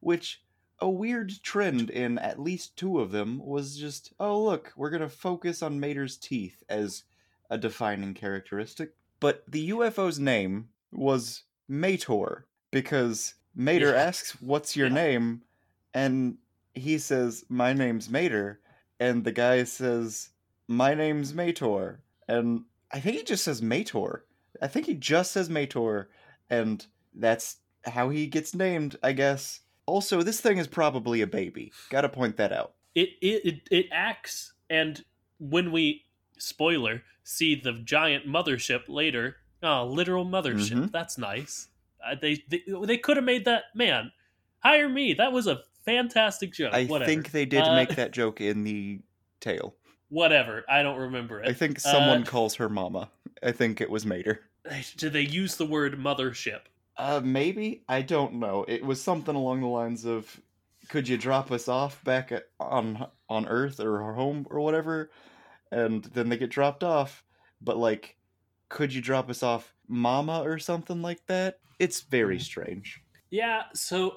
which a weird trend in at least two of them was just, "Oh, look, we're going to focus on Mater's teeth as a defining characteristic." But the UFO's name was Mator because Mater Yeah. asks, "What's your Yeah. name?" and he says, "My name's Mater," and the guy says, "My name's Mator," and I think he just says Mator. I think he just says Mator, and that's how he gets named, I guess. Also, this thing is probably a baby. Gotta point that out. it it it, it acts and when we spoiler see the giant mothership later oh literal mothership Mhm. that's nice uh, they, they they could have made that man hire me that was a fantastic joke I whatever think they did Uh, make that joke in the tale. whatever i don't remember it I think someone Uh, calls her mama. I think it was Mater. did they use the word mothership Uh, maybe I don't know. It was something along the lines of, "Could you drop us off back at, on on Earth or home or whatever?" And then they get dropped off, but like, could you drop us off, Mama, or something like that? It's very Mhm. strange. yeah so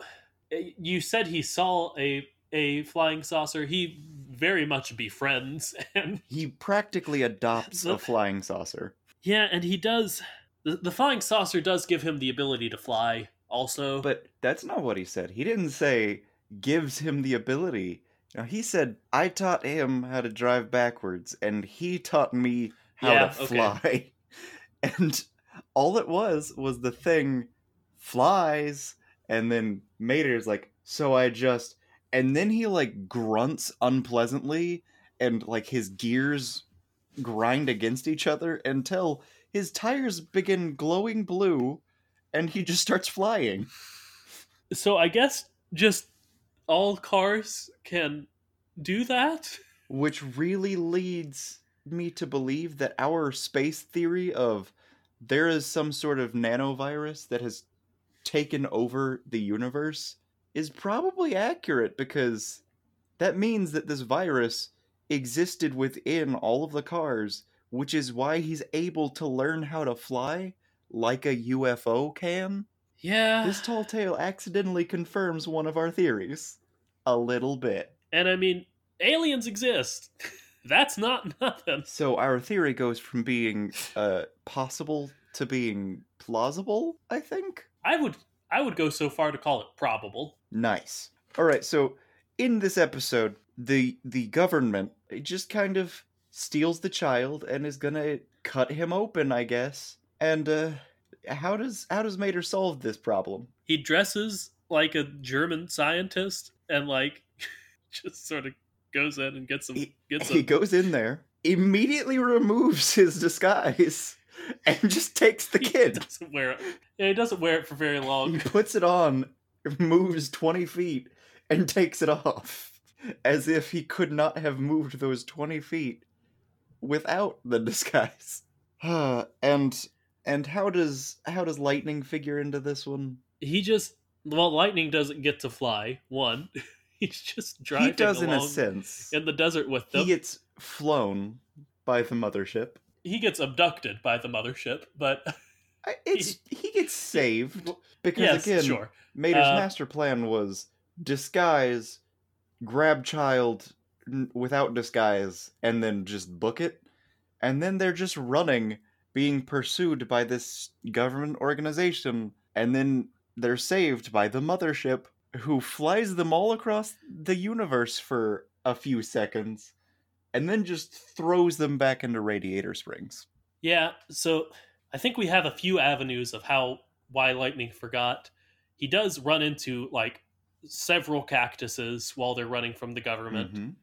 you said he saw a a flying saucer he very much befriends and He practically adopts So- a flying saucer. Yeah, and he does. The, the flying saucer does give him the ability to fly, also. But that's not what he said. He didn't say gives him the ability. Now he said I taught him how to drive backwards, and he taught me how Yeah, to okay. fly. And all it was was the thing flies, and then Mater's like, so I just, and then he like grunts unpleasantly, and like his gears grind against each other until his tires begin glowing blue and he just starts flying. So I guess just all cars can do that. Which really leads me to believe that our space theory of there is some sort of nanovirus that has taken over the universe is probably accurate because that means that this virus existed within all of the cars, which is why he's able to learn how to fly like a UFO can. Yeah. This tall tale accidentally confirms one of our theories. A little bit. And I mean, aliens exist. That's not nothing. So our theory goes from being uh, possible to being plausible, I think. I would I would go so far to call it probable. Nice. All right, so in this episode, the the government just kind of steals the child and is going to cut him open, I guess. And uh how does how does Mater solve this problem? He dresses like a German scientist and like just sort of goes in and gets some He, gets he some goes in there, immediately removes his disguise, and just takes the He kid. doesn't wear it. Yeah, he doesn't wear it for very long. He puts it on, moves 20 feet, and takes it off. As if he could not have moved those 20 feet without the disguise. and and how does how does lightning figure into this one? He just well, lightning doesn't get to fly. One, he's just driving he does in a sense. in the desert with them. He gets flown by the mothership. He gets abducted by the mothership, but It's he gets saved because yes, again, sure. Mater's Uh, master plan was disguise, grab child without disguise, and then just book it. And then they're just running, being pursued by this government organization. And then they're saved by the mothership, who flies them all across the universe for a few seconds, and then just throws them back into Radiator Springs. Yeah, so I think we have a few avenues of how why Lightning forgot. He does run into like several cactuses while they're running from the government. Mhm.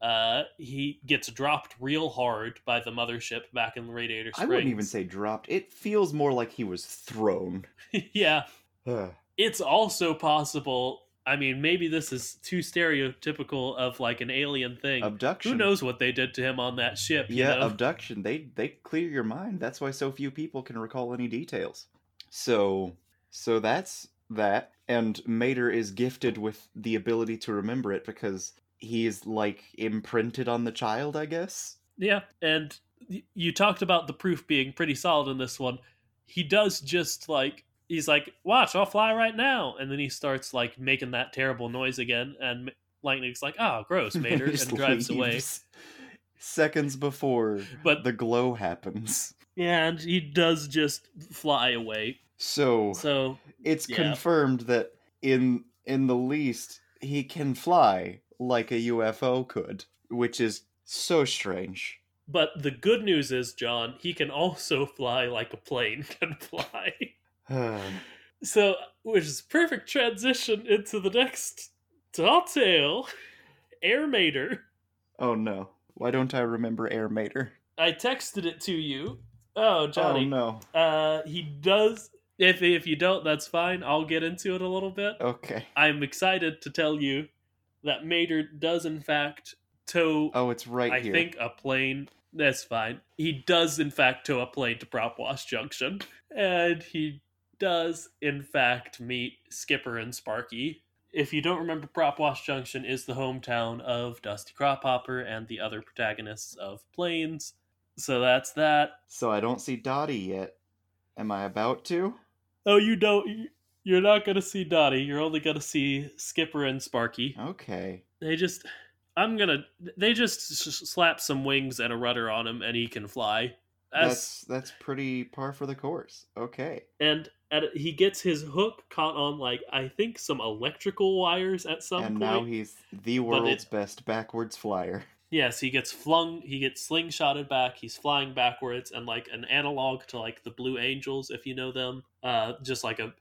Uh, he gets dropped real hard by the mothership back in Radiator Springs. I wouldn't even say dropped. It feels more like he was thrown. yeah, it's also possible. I mean, maybe this is too stereotypical of like an alien thing. abduction. Who knows what they did to him on that ship? you Yeah, know? abduction. They they clear your mind. That's why so few people can recall any details. So so that's that. And Mater is gifted with the ability to remember it because he's like imprinted on the child, I guess. Yeah, and you talked about the proof being pretty solid in this one. He does just like he's like, "Watch, I'll fly right now," and then he starts like making that terrible noise again, and Lightning's like, "Oh, gross, Mater," and drives away. Seconds before But the glow happens. yeah, and he does just fly away. So So it's yeah. confirmed that in in the least he can fly like a UFO could, which is so strange. But the good news is, John, he can also fly like a plane can fly. So, which is perfect transition into the next tall tale, Air Mater. oh no. Why don't I remember Air Mater? I texted it to you. Oh, Johnny. Oh no. Uh, he does. If if you don't, that's fine. I'll get into it a little bit. Okay. I'm excited to tell you that Mater does in fact tow Oh, it's right I here. think a plane. That's fine. He does, in fact, tow a plane to Prop Wash Junction. And he does, in fact, meet Skipper and Sparky. If you don't remember, Propwash Junction is the hometown of Dusty Crophopper and the other protagonists of Planes. So that's that. So I don't see Dottie yet. Am I about to? Oh, you don't. You're not going to see Dottie. You're only going to see Skipper and Sparky. Okay. They just. I'm gonna. They just slap some wings and a rudder on him, and he can fly. That's that's pretty par for the course. Okay. and and he gets his hook caught on like I think some electrical wires at some point. and point. now he's the But it- world's best backwards flyer. yes, he gets flung. He gets slingshotted back. He's flying backwards, and like an analog to like the Blue Angels, if you know them. Uh, just like a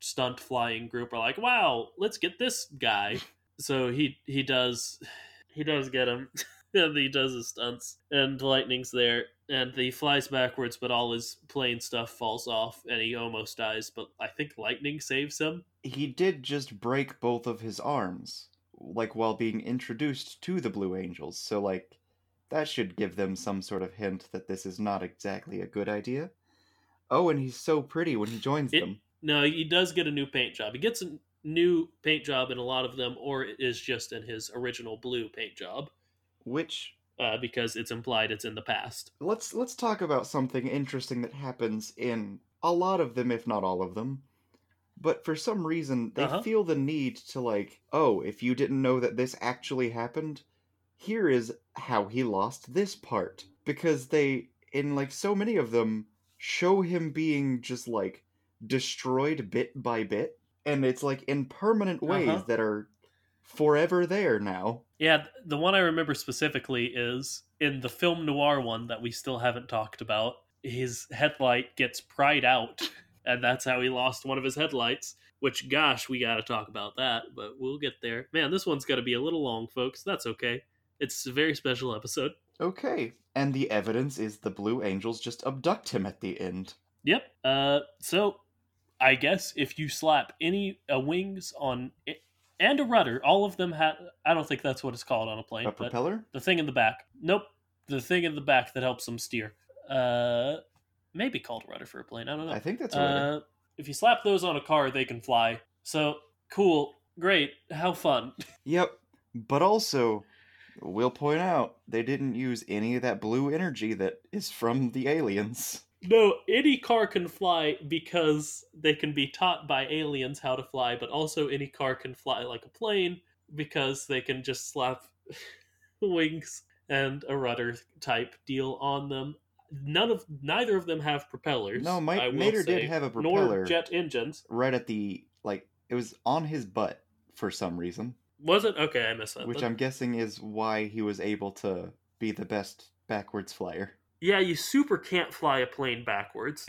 stunt flying group are like, wow, let's get this guy. So he he does he does get him, and he does his stunts, and Lightning's there, and he flies backwards, but all his plane stuff falls off, and he almost dies. But I think Lightning saves him. He did just break both of his arms, like while being introduced to the Blue Angels. So, like, that should give them some sort of hint that this is not exactly a good idea. Oh, and he's so pretty when he joins It- them. No, he does get a new paint job. He gets a new paint job in a lot of them, or it is just in his original blue paint job, Which uh, because it's implied it's in the past. let's let's talk about something interesting that happens in a lot of them, if not all of them. But for some reason, they Uh-huh. feel the need to like, oh, if you didn't know that this actually happened, here is how he lost this part. Because they, in like so many of them, show him being just like destroyed bit by bit, and it's like in permanent ways Uh-huh. that are forever there now. Yeah, the one I remember specifically is in the film noir one that we still haven't talked about. His headlight gets pried out, and that's how he lost one of his headlights. Which, gosh, we got to talk about that, but we'll get there. Man, this one's got to be a little long, folks. That's okay. It's a very special episode. Okay. And the evidence is the Blue Angels just abduct him at the end. Yep. Uh, so I guess if you slap any uh, wings on and a rudder, all of them have. I don't think that's what it's called on a plane, A propeller? the thing in the back. Nope, the thing in the back that helps them steer. Uh, maybe called a rudder for a plane. I don't know. I think that's. Uh, if you slap those on a car, they can fly. So cool, great, how fun. Yep. But also, we'll point out they didn't use any of that blue energy that is from the aliens. No, any car can fly because they can be taught by aliens how to fly, but also any car can fly like a plane because they can just slap wings and a rudder type deal on them. None of neither of them have propellers. No, will Mater did have a nor propeller. jet engines. Right at the, like, it was on his butt for some reason, Was it? Okay, I missed that. which then. I'm guessing is why he was able to be the best backwards flyer. Yeah, you super can't fly a plane backwards.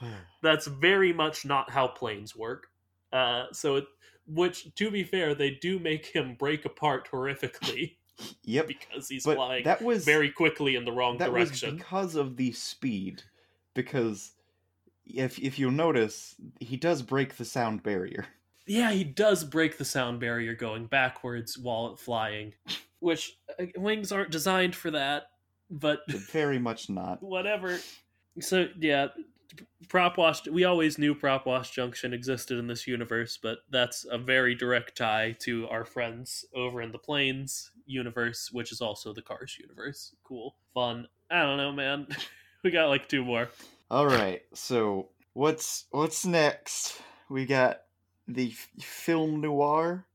That's very much not how planes work. Uh, so, it, which to be fair, they do make him break apart horrifically yep. because he's But flying that was very quickly in the wrong that direction. was because of the speed. Because if if you'll notice, he does break the sound barrier. Yeah, he does break the sound barrier going backwards while flying, which uh, wings aren't designed for that. But Very much not. whatever. So yeah, prop wash. We always knew prop wash junction existed in this universe, but that's a very direct tie to our friends over in the planes universe, which is also the Cars universe. Cool, fun. I don't know, man. we got like two more. All right. So what's what's next? We got the f- film noir,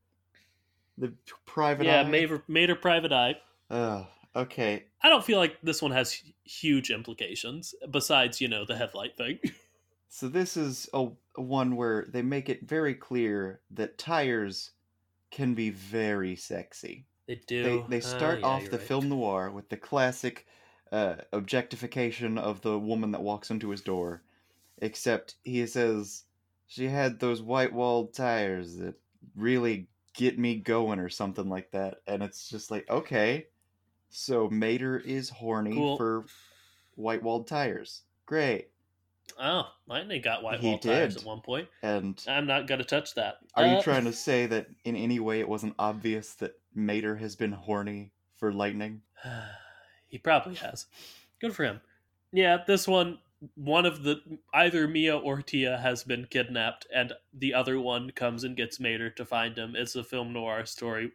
the private yeah, eye. Mater, Mater Private Eye. Ugh, okay. I don't feel like this one has huge implications besides, you know, the headlight thing. So this is a, a one where they make it very clear that tires can be very sexy. they do. They they Ah, start yeah, off the right. film noir with the classic uh, objectification of the woman that walks into his door, except he says she had those white walled tires that really get me going or something like that, and it's just like okay, so Mater is horny Cool. for white walled tires. Great. Oh, Lightning got white walled tires at one point. And I'm not gonna touch that. are you Uh, trying to say that in any way it wasn't obvious that Mater has been horny for lightning? he probably has. Good for him. Yeah, this one, one of the either Mia or Tia has been kidnapped, and the other one comes and gets Mater to find him. It's a film noir story.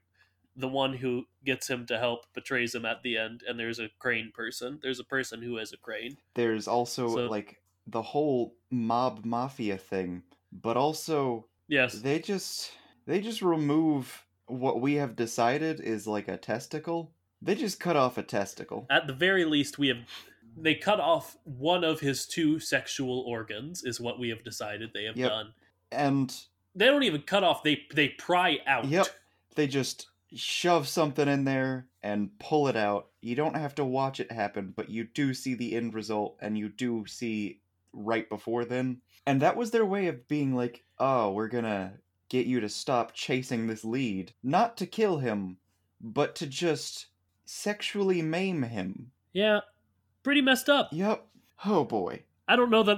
The one who gets him to help betrays him at the end, and there's a crane person. There's a person who has a crane. there's also So- like the whole mob mafia thing but also Yes, they just they just remove what we have decided is like a testicle they just cut off a testicle at the very least, we have. They cut off one of his two sexual organs, is what we have decided they have Yep. done. and They don't even cut off; they they pry out. Yep. they just shove something in there and pull it out you don't have to watch it happen but you do see the end result and you do see right before then and that was their way of being like oh we're gonna get you to stop chasing this lead not to kill him but to just sexually maim him. Yeah, pretty messed up. Yep. Oh boy. I don't know that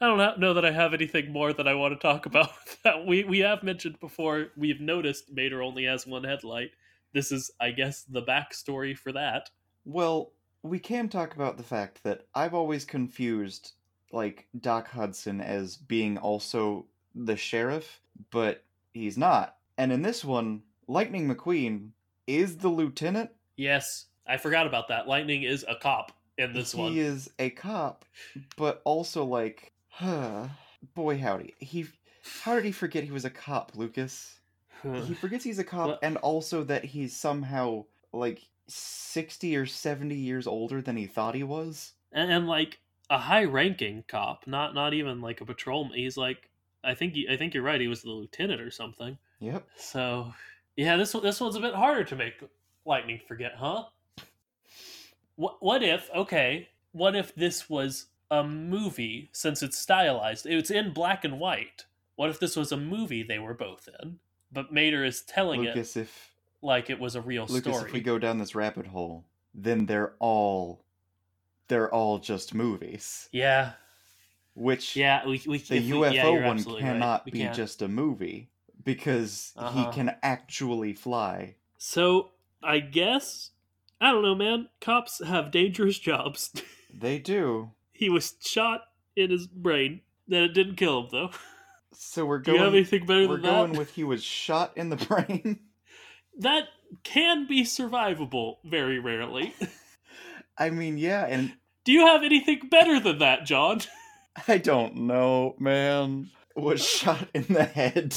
I don't know that I have anything more that I want to talk about. that we we have mentioned before. We've noticed Mater only has one headlight. This is, I guess, the backstory for that. Well, we can talk about the fact that I've always confused like Doc Hudson as being also the sheriff, but he's not. And in this one, Lightning McQueen is the lieutenant. Yes, I forgot about that. Lightning is a cop in this he one. He is a cop, but also like, boy howdy. He how did he forget he was a cop, Lucas? he forgets he's a cop Well- and also that he's somehow like 60 or 70 years older than he thought he was. and, and like a high-ranking cop, not not even like a patrolman. He's like, I think he, I think you're right. He was the lieutenant or something. Yep. So, yeah, this one this one's a bit harder to make Lightning forget, huh? What what if okay? What if this was a movie since it's stylized? It's in black and white. What if this was a movie they were both in, but Mater is telling it if like it was a real Lucas, story? if we go down this rabbit hole, then they're all they're all just movies. yeah, Which yeah, we we the if we- UFO yeah, one absolutely right. cannot be can't. just a movie because Uh-huh. he can actually fly. So I guess I don't know, man. Cops have dangerous jobs. They do. He was shot in his brain. That it didn't kill him, though. So we're going. Do you have anything better we're than that? going with he was shot in the brain. that can be survivable very rarely. I mean, yeah, and Do you have anything better than that, John? I don't know, man. Was shot in the head,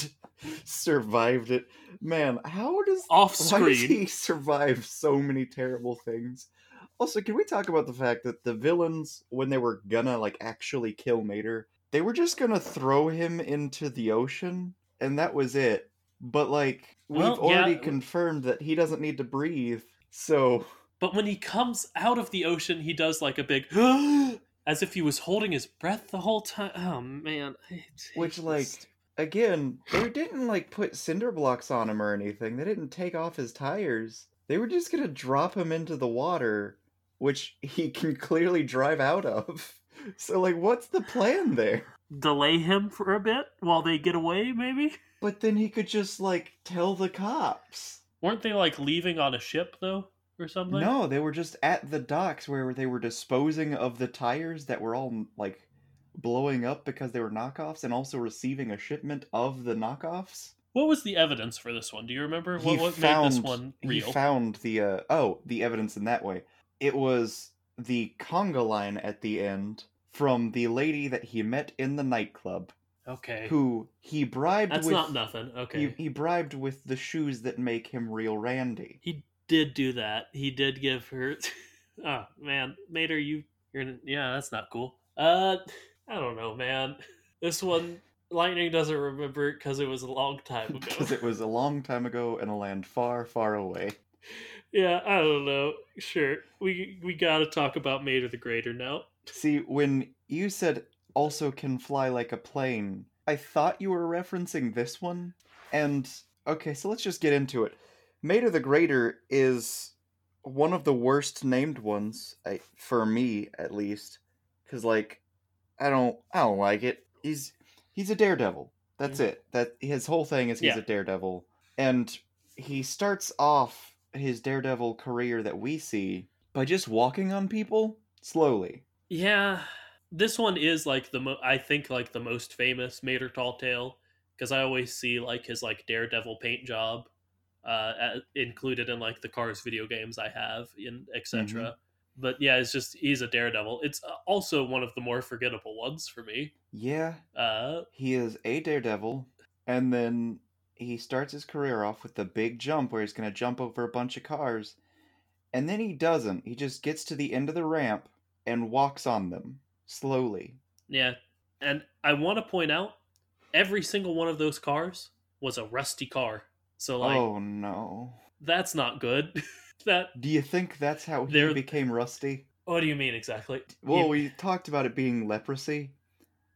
survived it. Man, how does Off why does screen. he survive so many terrible things? Also, can we talk about the fact that the villains, when they were gonna like actually kill Mater, they were just gonna throw him into the ocean, and that was it. But like, we've Well, yeah. already confirmed that he doesn't need to breathe, so But when he comes out of the ocean, he does like a big as if he was holding his breath the whole time. Oh man. Which, like, again, they didn't like put cinder blocks on him or anything. They didn't take off his tires. They were just gonna drop him into the water, which he can clearly drive out of. So, like, what's the plan there? delay him for a bit while they get away, maybe? But then he could just like tell the cops. Weren't they like leaving on a ship though, or something? No, they were just at the docks where they were disposing of the tires that were all like blowing up because they were knockoffs, and also receiving a shipment of the knockoffs. What was the evidence for this one? Do you remember he what, what found made this one real? he found the uh, oh the evidence in that way. It was the conga line at the end from the lady that he met in the nightclub, okay, who he bribed that's with. not nothing. Okay, he, he bribed with the shoes that make him real Randy. he did do that. He did give her. oh man, Mater, you you're yeah, that's not cool. Uh, I don't know, man. This one, Lightning doesn't remember because it was a long time ago. Because it was a long time ago in a land far, far away. yeah, I don't know. Sure, we we gotta talk about Mater the Greater now. See, when you said also can fly like a plane, I thought you were referencing this one. And okay, so let's just get into it. Mater the Greater is one of the worst named ones, I, for me at least, because like I don't, I don't like it. He's he's a daredevil. That's Mhm. it. That his whole thing is he's Yeah. a daredevil, and he starts off his daredevil career that we see by just walking on people slowly. Yeah, this one is like the mo- I think like the most famous Mater Tall Tale because I always see like his like Daredevil paint job uh a- included in like the Cars video games I have in etc. But yeah, it's just he's a Daredevil. It's uh, also one of the more forgettable ones for me. Yeah, Uh he is a daredevil, and then he starts his career off with the big jump where he's going to jump over a bunch of cars. And then he doesn't. He just gets to the end of the ramp and walks on them slowly. yeah, and I want to point out every single one of those cars was a rusty car. So like oh no. that's not good. that Do you think that's how he became rusty? what do you mean exactly? Well, You- we talked about it being leprosy.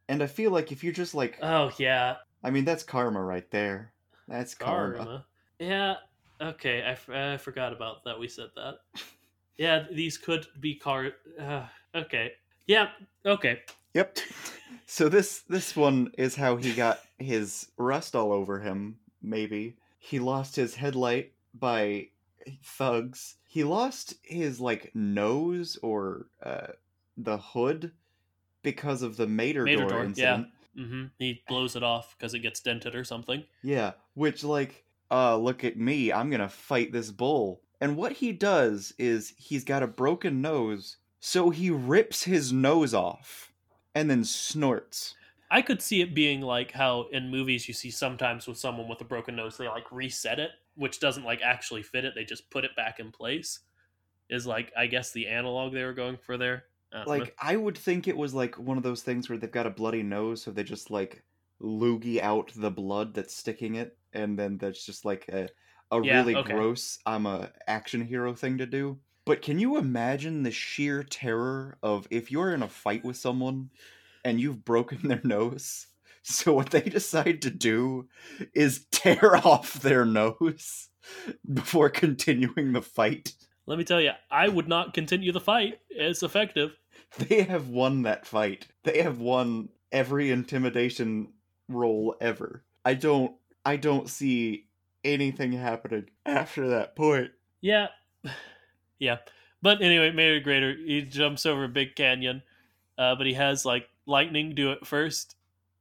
And I feel like if you're just like, Oh yeah, I mean, that's karma right there. That's karma. Karma. Yeah. Okay, I, f- I forgot about that. We said that. Yeah, these could be car. Uh, okay. Yeah. Okay. Yep. So this this one is how he got his rust all over him. Maybe he lost his headlight by thugs. He lost his like nose or uh, the hood because of the Mater, Mater door, door, yeah. incident. hmm He blows it off because it gets dented or something. Yeah, which like, uh, look at me, I'm gonna fight this bull. And what he does is he's got a broken nose, so he rips his nose off and then snorts. I could see it being like how in movies you see sometimes with someone with a broken nose they like reset it, which doesn't like actually fit it. They just put it back in place. Is like I guess the analog they were going for there. I don't know. Like I would think it was like one of those things where they've got a bloody nose, so they just like loogie out the blood that's sticking it, and then that's just like a a Yeah, really okay. gross I'm a action hero thing to do. But can you imagine the sheer terror of if you're in a fight with someone and you've broken their nose? So what they decide to do is tear off their nose before continuing the fight. Let me tell you, I would not continue the fight. It's effective. They have won that fight. They have won every intimidation roll ever. I don't I don't see anything happening after that point. Yeah. yeah. But anyway, Mater Greater, he jumps over a big canyon, uh, but he has like lightning do it first,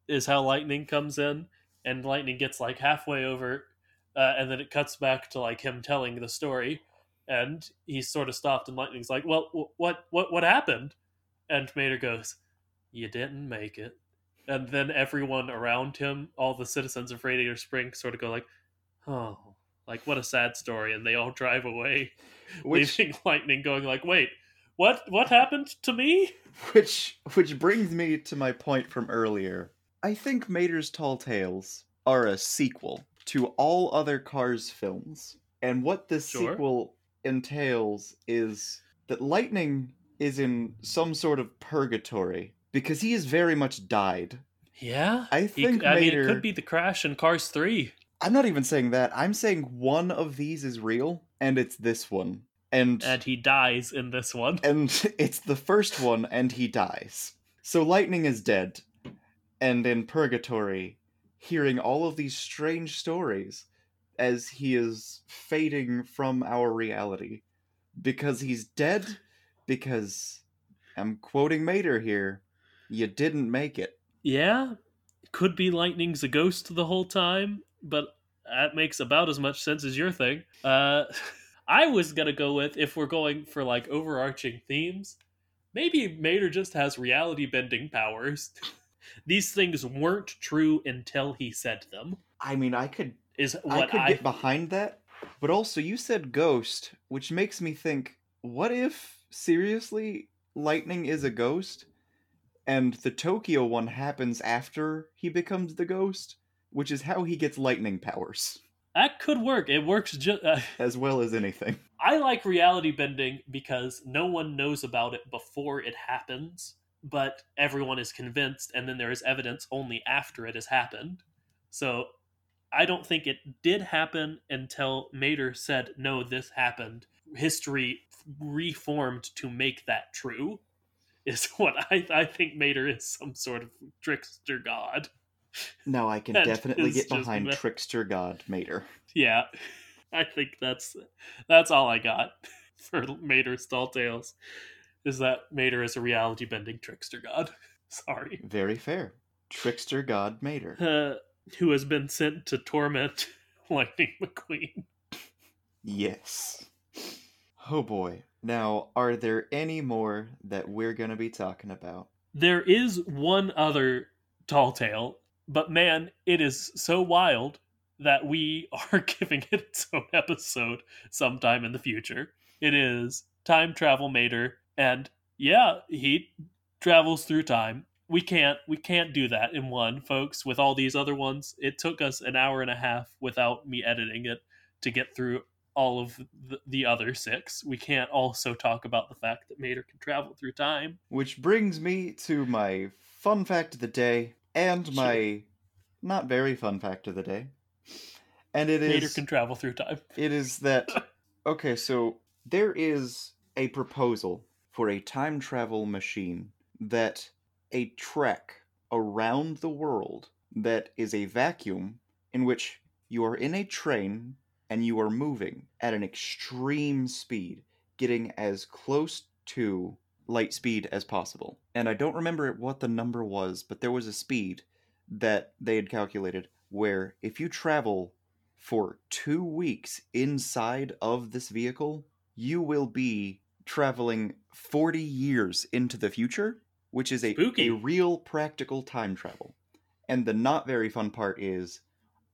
is how lightning comes in, and lightning gets like halfway over, uh, and then it cuts back to like him telling the story, and he's sort of stopped, and lightning's like, "Well, wh- what, what, what happened?" And Mater goes, "You didn't make it." And then everyone around him, all the citizens of Radiator Spring, sort of go like, "Oh, like what a sad story," and they all drive away Which leaving lightning going like wait what what happened to me which which brings me to my point from earlier. I think Mater's Tall Tales are a sequel to all other Cars films. And what this Sure. sequel entails is that Lightning is in some sort of purgatory because he is very much died. yeah I He think c- i mean Mater it could be the crash in cars 3 I'm not even saying that. I'm saying one of these is real, and it's this one. And and he dies in this one and it's the first one, and he dies. So Lightning is dead, and in purgatory, hearing all of these strange stories as he is fading from our reality. Because he's dead, because I'm quoting Mater here, you didn't make it. yeah could be lightning's a ghost the whole time but that makes about as much sense as your thing. Uh i was gonna go with if we're going for like overarching themes maybe mater just has reality bending powers. These things weren't true until he said them. I mean, I could is I could I, get behind that, but also you said ghost, which makes me think: what if seriously lightning is a ghost, and the Tokyo one happens after he becomes the ghost, which is how he gets lightning powers, that could work. It works. Ju- uh, as well as anything. I like reality bending because no one knows about it before it happens, but everyone is convinced, and then there is evidence only after it has happened. So I don't think it did happen until Mater said, "No, this happened." History reformed to make that true. Is what I I think Mater is some sort of trickster god. Now I can definitely get behind me- trickster god Mater. Yeah, I think that's that's all I got for Mater's tall tales. Is that Mater is a reality bending trickster god? Sorry, Very fair. Trickster god Mater. uh, who has been sent to torment Lightning McQueen. Yes. Oh boy. Now, are there any more that we're going to be talking about? There is one other tall tale, but man, it is so wild that we are giving it its own episode sometime in the future. It is time travel Mater, and yeah, he travels through time. We can't we can't do that in one, folks. With all these other ones, it took us an hour and a half without me editing it to get through all of the, the other six. We can't also talk about the fact that Mater can travel through time. Which brings me to my fun fact of the day and Sure. my not very fun fact of the day. and it Mater is can travel through time. it is that okay so there is a proposal for a time travel machine that a trek around the world that is a vacuum in which you are in a train and you are moving at an extreme speed getting as close to light speed as possible and i don't remember what the number was but there was a speed that they had calculated where if you travel for two weeks inside of this vehicle, you will be traveling 40 years into the future, which is a, Spooky. a real practical time travel. And the not very fun part is,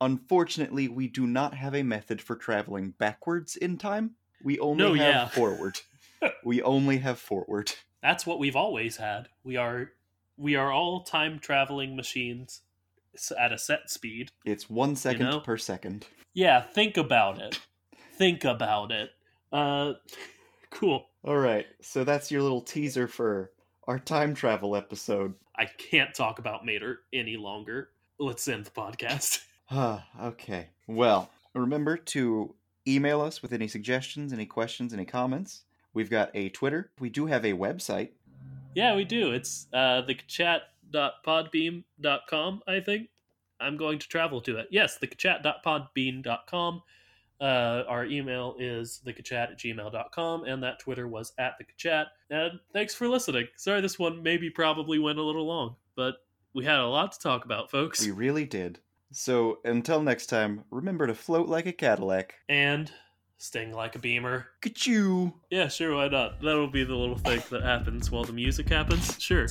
unfortunately, we do not have a method for traveling backwards in time. We only No, have yeah. forward. we only have forward. That's what we've always had. We are we are all time traveling machines at a set speed. It's one second know? per second. Yeah, think about it. Think about it. Uh cool. All right, so that's your little teaser for our time travel episode. I can't talk about Mater any longer. Let's end the podcast. Okay. Well, remember to email us with any suggestions, any questions, any comments. We've got a Twitter. We do have a website. yeah, we do. It's uh thechat.podbean.com, I think. I'm going to travel to it. Yes, thechat.podbean.com. Uh, our email is thecachat at gmail.com, and that Twitter was at thecachat. And thanks for listening. Sorry this one maybe probably went a little long, but we had a lot to talk about, folks. We really did. So until next time, remember to float like a Cadillac. And sting like a beamer. Ka-choo! Yeah, sure, why not? That'll be the little thing that happens while the music happens. Sure.